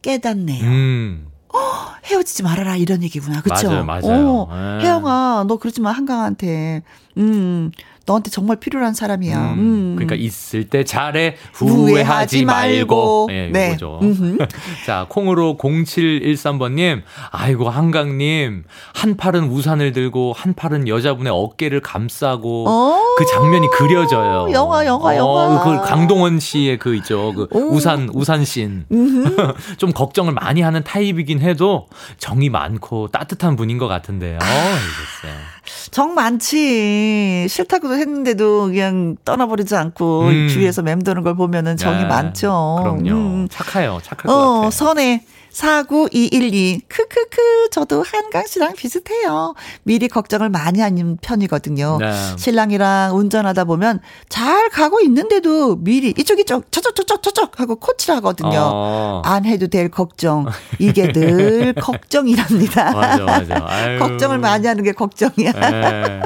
Speaker 1: 깨닫네요. 음. 어, 헤어지지 말아라 이런 얘기구나. 그렇죠?
Speaker 2: 맞아요, 맞아요.
Speaker 1: 어, 혜영아, 너 그러지 마 한강한테. 음. 너한테 정말 필요한 사람이야. 음, 음.
Speaker 2: 그러니까 있을 때 잘해 후회하지 말고. 네, 네. 이거죠. 자, 콩으로 0713번님, 아이고 한강님 한 팔은 우산을 들고 한 팔은 여자분의 어깨를 감싸고 어. 그 장면이 그려져요.
Speaker 1: 영화, 영화, 어, 영화.
Speaker 2: 그 강동원 씨의 그 있죠. 그 오. 우산 우산 씬. 좀 걱정을 많이 하는 타입이긴 해도 정이 많고 따뜻한 분인 것 같은데요. 아. 이랬어요.
Speaker 1: 정 많지. 싫다고도 했는데도 그냥 떠나버리지 않고 음. 주위에서 맴도는 걸 보면은 정이 네. 많죠.
Speaker 2: 그럼요. 음. 착해요. 착할 어, 것 같아요.
Speaker 1: 선해. 4921님, 크크크, 저도 한강 씨랑 비슷해요. 미리 걱정을 많이 하는 편이거든요. 네. 신랑이랑 운전하다 보면 잘 가고 있는데도 미리 이쪽 이쪽 저쪽 저쪽 저쪽 하고 코치를 하거든요. 어. 안 해도 될 걱정. 이게 늘 걱정이랍니다.
Speaker 2: 맞아, 맞아.
Speaker 1: 걱정을 많이 하는 게 걱정이야. 네.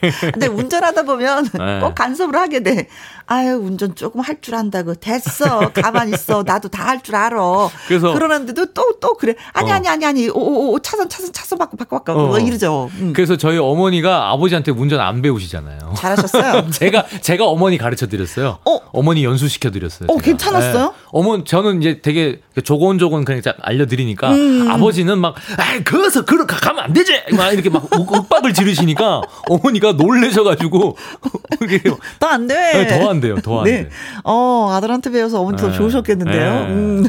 Speaker 1: 근데 운전하다 보면 네. 꼭 간섭을 하게 돼. 아유, 운전 조금 할 줄 안다고. 됐어. 가만히 있어. 나도 다 할 줄 알아. 그래서. 그러는데도 또, 또 그래. 아니, 어. 아니, 아니, 아니. 오, 오, 오, 차선, 차선, 차선 바꿔, 바꿔, 바꿔. 어. 뭐 이러죠.
Speaker 2: 음. 그래서 저희 어머니가 아버지한테 운전 안 배우시잖아요.
Speaker 1: 잘하셨어요?
Speaker 2: 제가, 제가 어머니 가르쳐 드렸어요. 어? 어머니 연수시켜 드렸어요.
Speaker 1: 어, 괜찮았어요? 네.
Speaker 2: 어머니, 저는 이제 되게 조곤조곤 그냥 알려드리니까 음. 아버지는 막, 아, 거기서, 그러, 가면 안 되지! 막 이렇게 막 윽박을 지르시니까 어머니가 놀래셔가지고.
Speaker 1: 더 안 돼.
Speaker 2: 네, 더안 돼요. 더안 네. 돼.
Speaker 1: 어, 아들한테 배워서 어머니 더 네. 좋으셨겠는데요. 네. 음.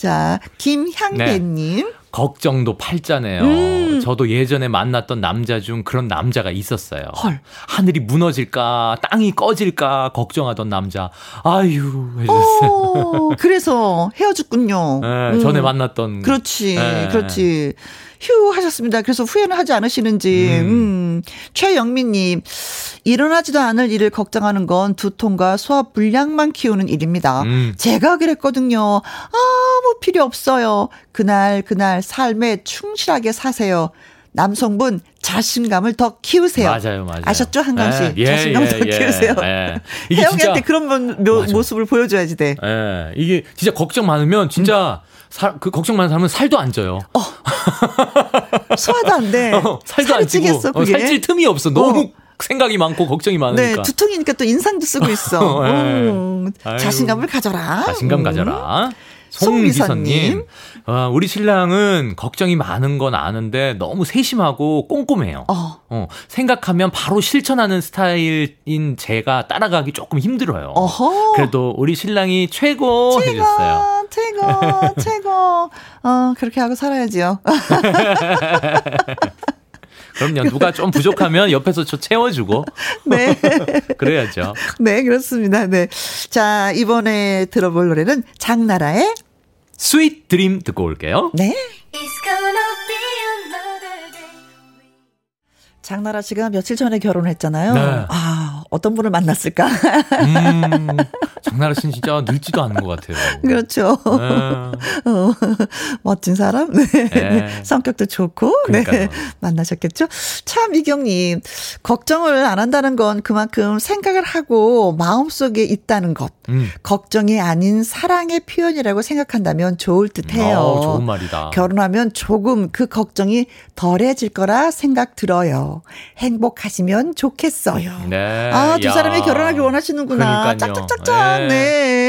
Speaker 1: 자, 김향배님. 네.
Speaker 2: 걱정도 팔자네요. 음. 저도 예전에 만났던 남자 중 그런 남자가 있었어요. 헐. 하늘이 무너질까, 땅이 꺼질까 걱정하던 남자. 아유, 해주셨어요. 어,
Speaker 1: 그래서 헤어졌군요.
Speaker 2: 네, 음. 전에 만났던.
Speaker 1: 그렇지, 네. 그렇지. 휴 하셨습니다. 그래서 후회는 하지 않으시는지. 음. 음. 최영민님, 일어나지도 않을 일을 걱정하는 건 두통과 소화 불량만 키우는 일입니다. 음. 제가 그랬거든요. 아무 필요 없어요. 그날 그날 삶에 충실하게 사세요. 남성분 자신감을 더 키우세요.
Speaker 2: 맞아요, 맞아요.
Speaker 1: 아셨죠, 한강 씨? 예, 자신감을 예, 더 예, 키우세요. 예. 혜영이한테 그런 모, 모습을 보여줘야지 돼.
Speaker 2: 예. 이게 진짜 걱정 많으면 진짜 음. 살, 그 걱정 많은 사람은 살도 안 쪄요. 어.
Speaker 1: 소화도 안 돼. 어,
Speaker 2: 살도 안 찌겠어, 어, 살찔 틈이 없어. 너무 어. 생각이 많고 걱정이 많으니까. 네,
Speaker 1: 두통이니까 또 인상도 쓰고 있어. 네. 음, 자신감을 가져라.
Speaker 2: 자신감 음. 가져라. 송기선님, 어, 우리 신랑은 걱정이 많은 건 아는데 너무 세심하고 꼼꼼해요. 어. 어. 생각하면 바로 실천하는 스타일인 제가 따라가기 조금 힘들어요. 어허. 그래도 우리 신랑이 최고, 최고 해줬어요.
Speaker 1: 최고, 최고. 어, 그렇게 하고 살아야지요.
Speaker 2: 그럼요. 누가 좀 부족하면 옆에서 저 채워주고. 네. 그래야죠.
Speaker 1: 네, 그렇습니다. 네. 자, 이번에 들어볼 노래는 장나라의
Speaker 2: Sweet Dream 듣고 올게요.
Speaker 1: 네. 장나라 씨가 며칠 전에 결혼했잖아요. 네. 아, 어떤 분을 만났을까? 음,
Speaker 2: 장나라 씨는 진짜 늙지도 않은 것 같아요.
Speaker 1: 그렇죠. 네. 어, 멋진 사람, 네. 네. 성격도 좋고, 네. 그러니까요. 네. 만나셨겠죠? 참, 이경님, 걱정을 안 한다는 건 그만큼 생각을 하고 마음속에 있다는 것. 음. 걱정이 아닌 사랑의 표현이라고 생각한다면 좋을 듯 해요. 어,
Speaker 2: 좋은 말이다.
Speaker 1: 결혼하면 조금 그 걱정이 덜해질 거라 생각 들어요. 행복하시면 좋겠어요. 네. 아, 두 야. 사람이 결혼하길 원하시는구나. 짝짝짝짝. 네.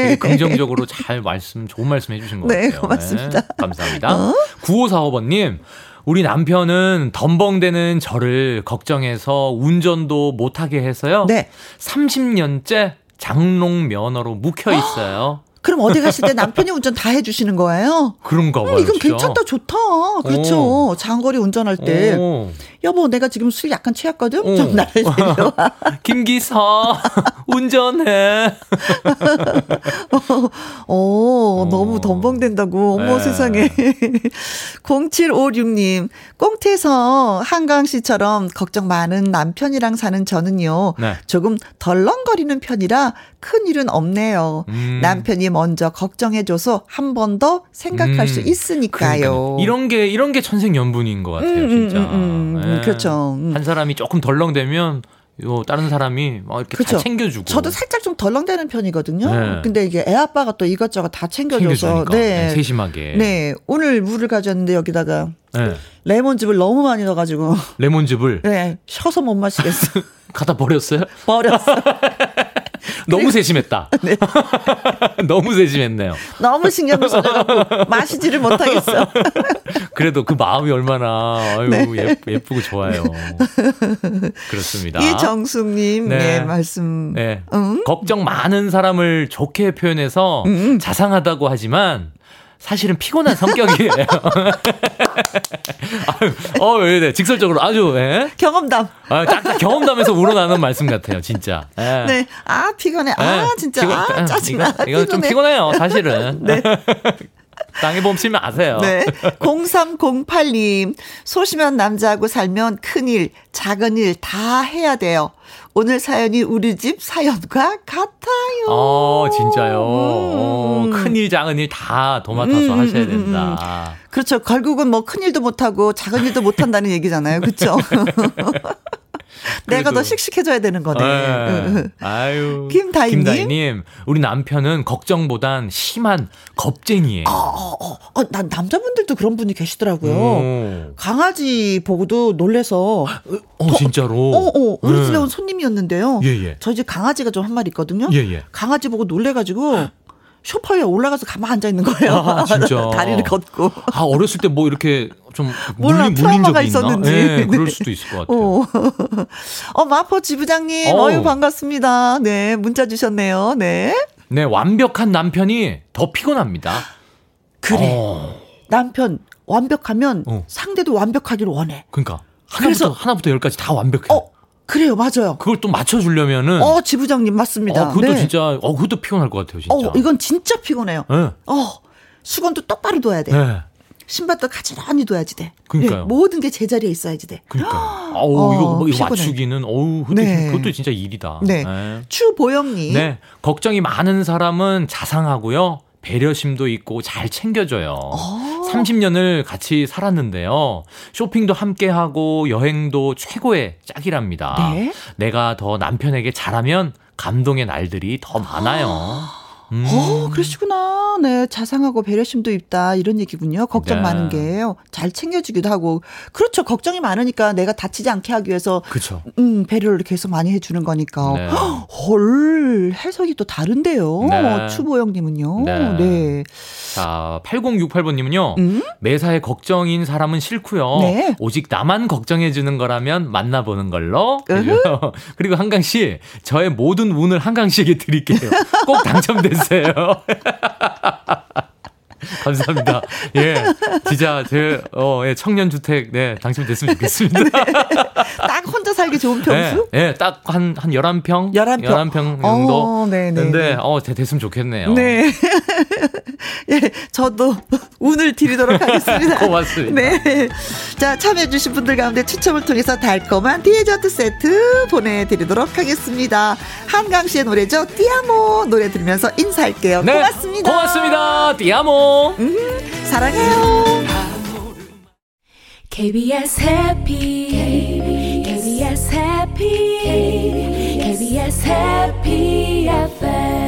Speaker 1: 네.
Speaker 2: 긍정적으로 잘 말씀, 좋은 말씀 해주신 것 네, 같아요.
Speaker 1: 고맙습니다. 네,
Speaker 2: 감사합니다. 어? 9545번님. 우리 남편은 덤벙대는 저를 걱정해서 운전도 못하게 해서요. 네. 30년째 장롱 면허로 묵혀 있어요.
Speaker 1: 그럼 어디 가실 때 남편이 운전 다 해주시는 거예요?
Speaker 2: 그런가 봐요.
Speaker 1: 음, 이건 진짜. 괜찮다, 좋다. 그렇죠. 오. 장거리 운전할 때. 오. 여보, 내가 지금 술 약간 취했거든? 오. 좀 나를 데려와.
Speaker 2: 김기사, 운전해.
Speaker 1: 어, 너무 덤벙된다고. 어머, 네. 세상에. 0756님, 꽁태서 한강 씨처럼 걱정 많은 남편이랑 사는 저는요. 네. 조금 덜렁거리는 편이라 큰 일은 없네요. 음. 남편이 먼저 걱정해줘서 한 번 더 생각할 음. 수 있으니까요. 그러니까요.
Speaker 2: 이런 게 이런 게 천생연분인 것 같아요, 음, 음 진짜. 음,
Speaker 1: 네. 그렇죠.
Speaker 2: 한 사람이 조금 덜렁대면 요 다른 사람이 막 이렇게 그쵸. 다 챙겨주고.
Speaker 1: 저도 살짝 좀 덜렁대는 편이거든요. 네. 근데 이게 애 아빠가 또 이것저것 다 챙겨줘서
Speaker 2: 네. 네. 세심하게.
Speaker 1: 네 오늘 물을 가져왔는데 여기다가 네. 레몬즙을 너무 많이 넣어가지고.
Speaker 2: 레몬즙을.
Speaker 1: 네 셔서 못 마시겠어.
Speaker 2: 갖다 버렸어요?
Speaker 1: 버렸어.
Speaker 2: 너무 세심했다. 네. 너무 세심했네요.
Speaker 1: 너무 신경을 써가지고 마시지를 못하겠어.
Speaker 2: 그래도 그 마음이 얼마나 아유 네. 예쁘, 고 좋아요. 그렇습니다.
Speaker 1: 이정숙님 네. 네, 말씀. 네.
Speaker 2: 응? 걱정 많은 사람을 좋게 표현해서 응. 자상하다고 하지만 사실은 피곤한 성격이에요. 어, 왜 이래. 직설적으로 아주, 예?
Speaker 1: 경험담.
Speaker 2: 아, 딱, 경험담에서 우러나는 말씀 같아요, 진짜.
Speaker 1: 예. 네. 아, 피곤해. 아, 예. 진짜. 피곤, 아, 짜증나.
Speaker 2: 이거, 이거 좀 피곤해요, 사실은. 네. 땅에 봄 치면 아세요.
Speaker 1: 네. 0308님, 소심한 남자하고 살면 큰일, 작은 일 다 해야 돼요. 오늘 사연이 우리 집 사연과 같아요.
Speaker 2: 어, 진짜요. 음. 어, 큰일, 작은 일 다 도맡아서 음, 하셔야 음, 음, 음. 된다.
Speaker 1: 그렇죠. 결국은 뭐 큰일도 못하고 작은 일도 못한다는 얘기잖아요. 그렇죠? 내가 더 씩씩해져야 되는 거네. 네.
Speaker 2: 아유.
Speaker 1: 김다희님.
Speaker 2: 김다희님, 우리 남편은 걱정보단 심한 겁쟁이에요. 어,
Speaker 1: 어, 어. 어 난 남자분들도 그런 분이 계시더라고요. 오. 강아지 보고도 놀래서.
Speaker 2: 어, 더, 진짜로?
Speaker 1: 어, 어. 우리 네. 집에 온 손님이었는데요. 예, 예. 저희 집 강아지가 좀 한 마리 있거든요. 예, 예. 강아지 보고 놀래가지고. 쇼파에 올라가서 가만 앉아 있는 거예요. 아, 진짜. 다리를 걷고.
Speaker 2: 아, 어렸을 때 뭐 이렇게 좀 몰라, 물린, 물린 적이 있었는지. 있나? 네, 그럴 수도 있을 것 같아요. 어,
Speaker 1: 어 마포 지부장님, 어. 어유 반갑습니다. 네, 문자 주셨네요. 네.
Speaker 2: 네, 완벽한 남편이 더 피곤합니다.
Speaker 1: 그래. 어. 남편 완벽하면 어. 상대도 완벽하기를 원해.
Speaker 2: 그러니까 하나부터 그래서, 하나부터 열까지 다 완벽해. 어,
Speaker 1: 그래요, 맞아요.
Speaker 2: 그걸 또 맞춰주려면은.
Speaker 1: 어, 지부장님 맞습니다.
Speaker 2: 어, 그것도 네. 진짜, 어, 그것도 피곤할 것 같아요, 진짜.
Speaker 1: 어, 이건 진짜 피곤해요. 네. 어, 수건도 똑바로 둬야 돼. 네. 신발도 가지런히 둬야지 돼. 그러니까요. 네, 모든 게 제자리에 있어야지 돼.
Speaker 2: 그러니까. 아우 어, 이거 뭐 이거 맞추기는 어우 그것도, 네. 그것도 진짜 일이다.
Speaker 1: 네. 네. 추보영님.
Speaker 2: 네. 걱정이 많은 사람은 자상하고요. 배려심도 있고 잘 챙겨줘요. 오. 어. 30년을 같이 살았는데요. 쇼핑도 함께 하고 여행도 최고의 짝이랍니다. 네? 내가 더 남편에게 잘하면 감동의 날들이 더 많아요.
Speaker 1: 음. 어, 그러시구나. 네, 자상하고 배려심도 있다. 이런 얘기군요. 걱정 네. 많은 게요. 잘 챙겨주기도 하고. 그렇죠. 걱정이 많으니까 내가 다치지 않게 하기 위해서.
Speaker 2: 그렇죠.
Speaker 1: 음, 배려를 계속 많이 해주는 거니까. 네. 헐, 해석이 또 다른데요. 네. 추보영님은요. 네. 네.
Speaker 2: 자, 8068번님은요. 음? 매사에 걱정인 사람은 싫고요. 네. 오직 나만 걱정해주는 거라면 만나보는 걸로. 그리고 한강 씨, 저의 모든 운을 한강 씨에게 드릴게요. 꼭 당첨됐어요. 주세요. 감사합니다. 예. 진짜 제, 어, 예, 청년주택, 네, 당첨됐으면 좋겠습니다. 네.
Speaker 1: 딱 혼자 살기 좋은 평수?
Speaker 2: 예, 네, 딱 한, 한 11평? 11평. 11평 정도? 어, 네네. 네, 근데, 어, 됐으면 좋겠네요.
Speaker 1: 네. 예, 저도 운을 드리도록 하겠습니다.
Speaker 2: 고맙습니다. 네.
Speaker 1: 자, 참여해주신 분들 가운데 추첨을 통해서 달콤한 디저트 세트 보내드리도록 하겠습니다. 한강 씨의 노래죠. 띠아모 노래 들으면서 인사할게요. 네. 고맙습니다.
Speaker 2: 고맙습니다. 띠아모.
Speaker 1: 음, 사랑해요.
Speaker 5: KBS 해피 KBS 해피 KBS 해피 FM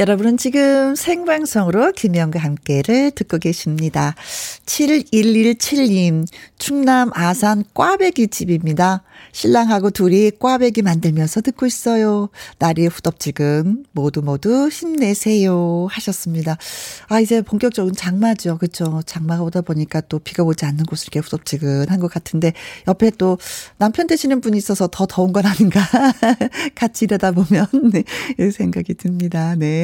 Speaker 1: 여러분은 지금 생방송으로 김영과 함께를 듣고 계십니다. 7117님, 충남 아산 꽈배기 집입니다. 신랑하고 둘이 꽈배기 만들면서 듣고 있어요. 날이 후덥지근 모두 모두 힘내세요 하셨습니다. 아 이제 본격적인 장마죠. 그렇죠. 장마가 오다 보니까 또 비가 오지 않는 곳을 이렇게 후덥지근한 것 같은데 옆에 또 남편 되시는 분이 있어서 더 더운 건 아닌가 같이 일하다 보면 네, 생각이 듭니다. 네.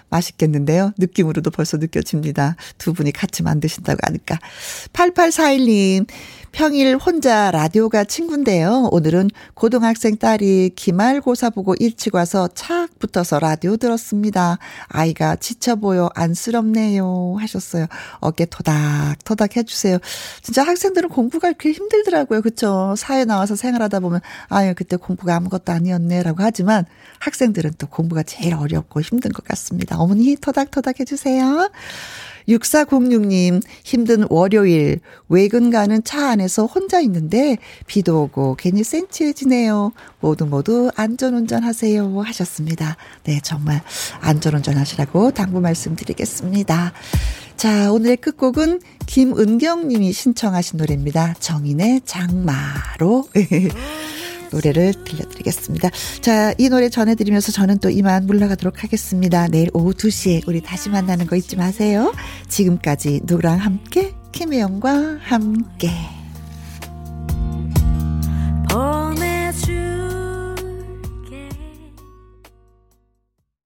Speaker 1: 맛있겠는데요. 느낌으로도 벌써 느껴집니다. 두 분이 같이 만드신다고 하니까. 8841님, 평일 혼자 라디오가 친구인데요. 오늘은 고등학생 딸이 기말고사 보고 일찍 와서 착 붙어서 라디오 들었습니다. 아이가 지쳐 보여 안쓰럽네요. 하셨어요. 어깨 토닥토닥 해주세요. 진짜 학생들은 공부가 이렇게 힘들더라고요. 그쵸? 사회 나와서 생활하다 보면, 아유, 그때 공부가 아무것도 아니었네. 라고 하지만 학생들은 또 공부가 제일 어렵고 힘든 것 같습니다. 어머니 토닥토닥 해주세요. 6406님, 힘든 월요일, 외근 가는 차 안에서 혼자 있는데, 비도 오고 괜히 센치해지네요. 모두 모두 안전운전 하세요. 하셨습니다. 네, 정말 안전운전 하시라고 당부 말씀드리겠습니다. 자, 오늘의 끝곡은 김은경 님이 신청하신 노래입니다. 정인의 장마로. 노래를 들려드리겠습니다. 자, 이 노래 전해드리면서 저는 또 이만 물러가도록 하겠습니다. 내일 오후 2시에 우리 다시 만나는 거 잊지 마세요. 지금까지 누구랑 함께? 김혜영과 함께.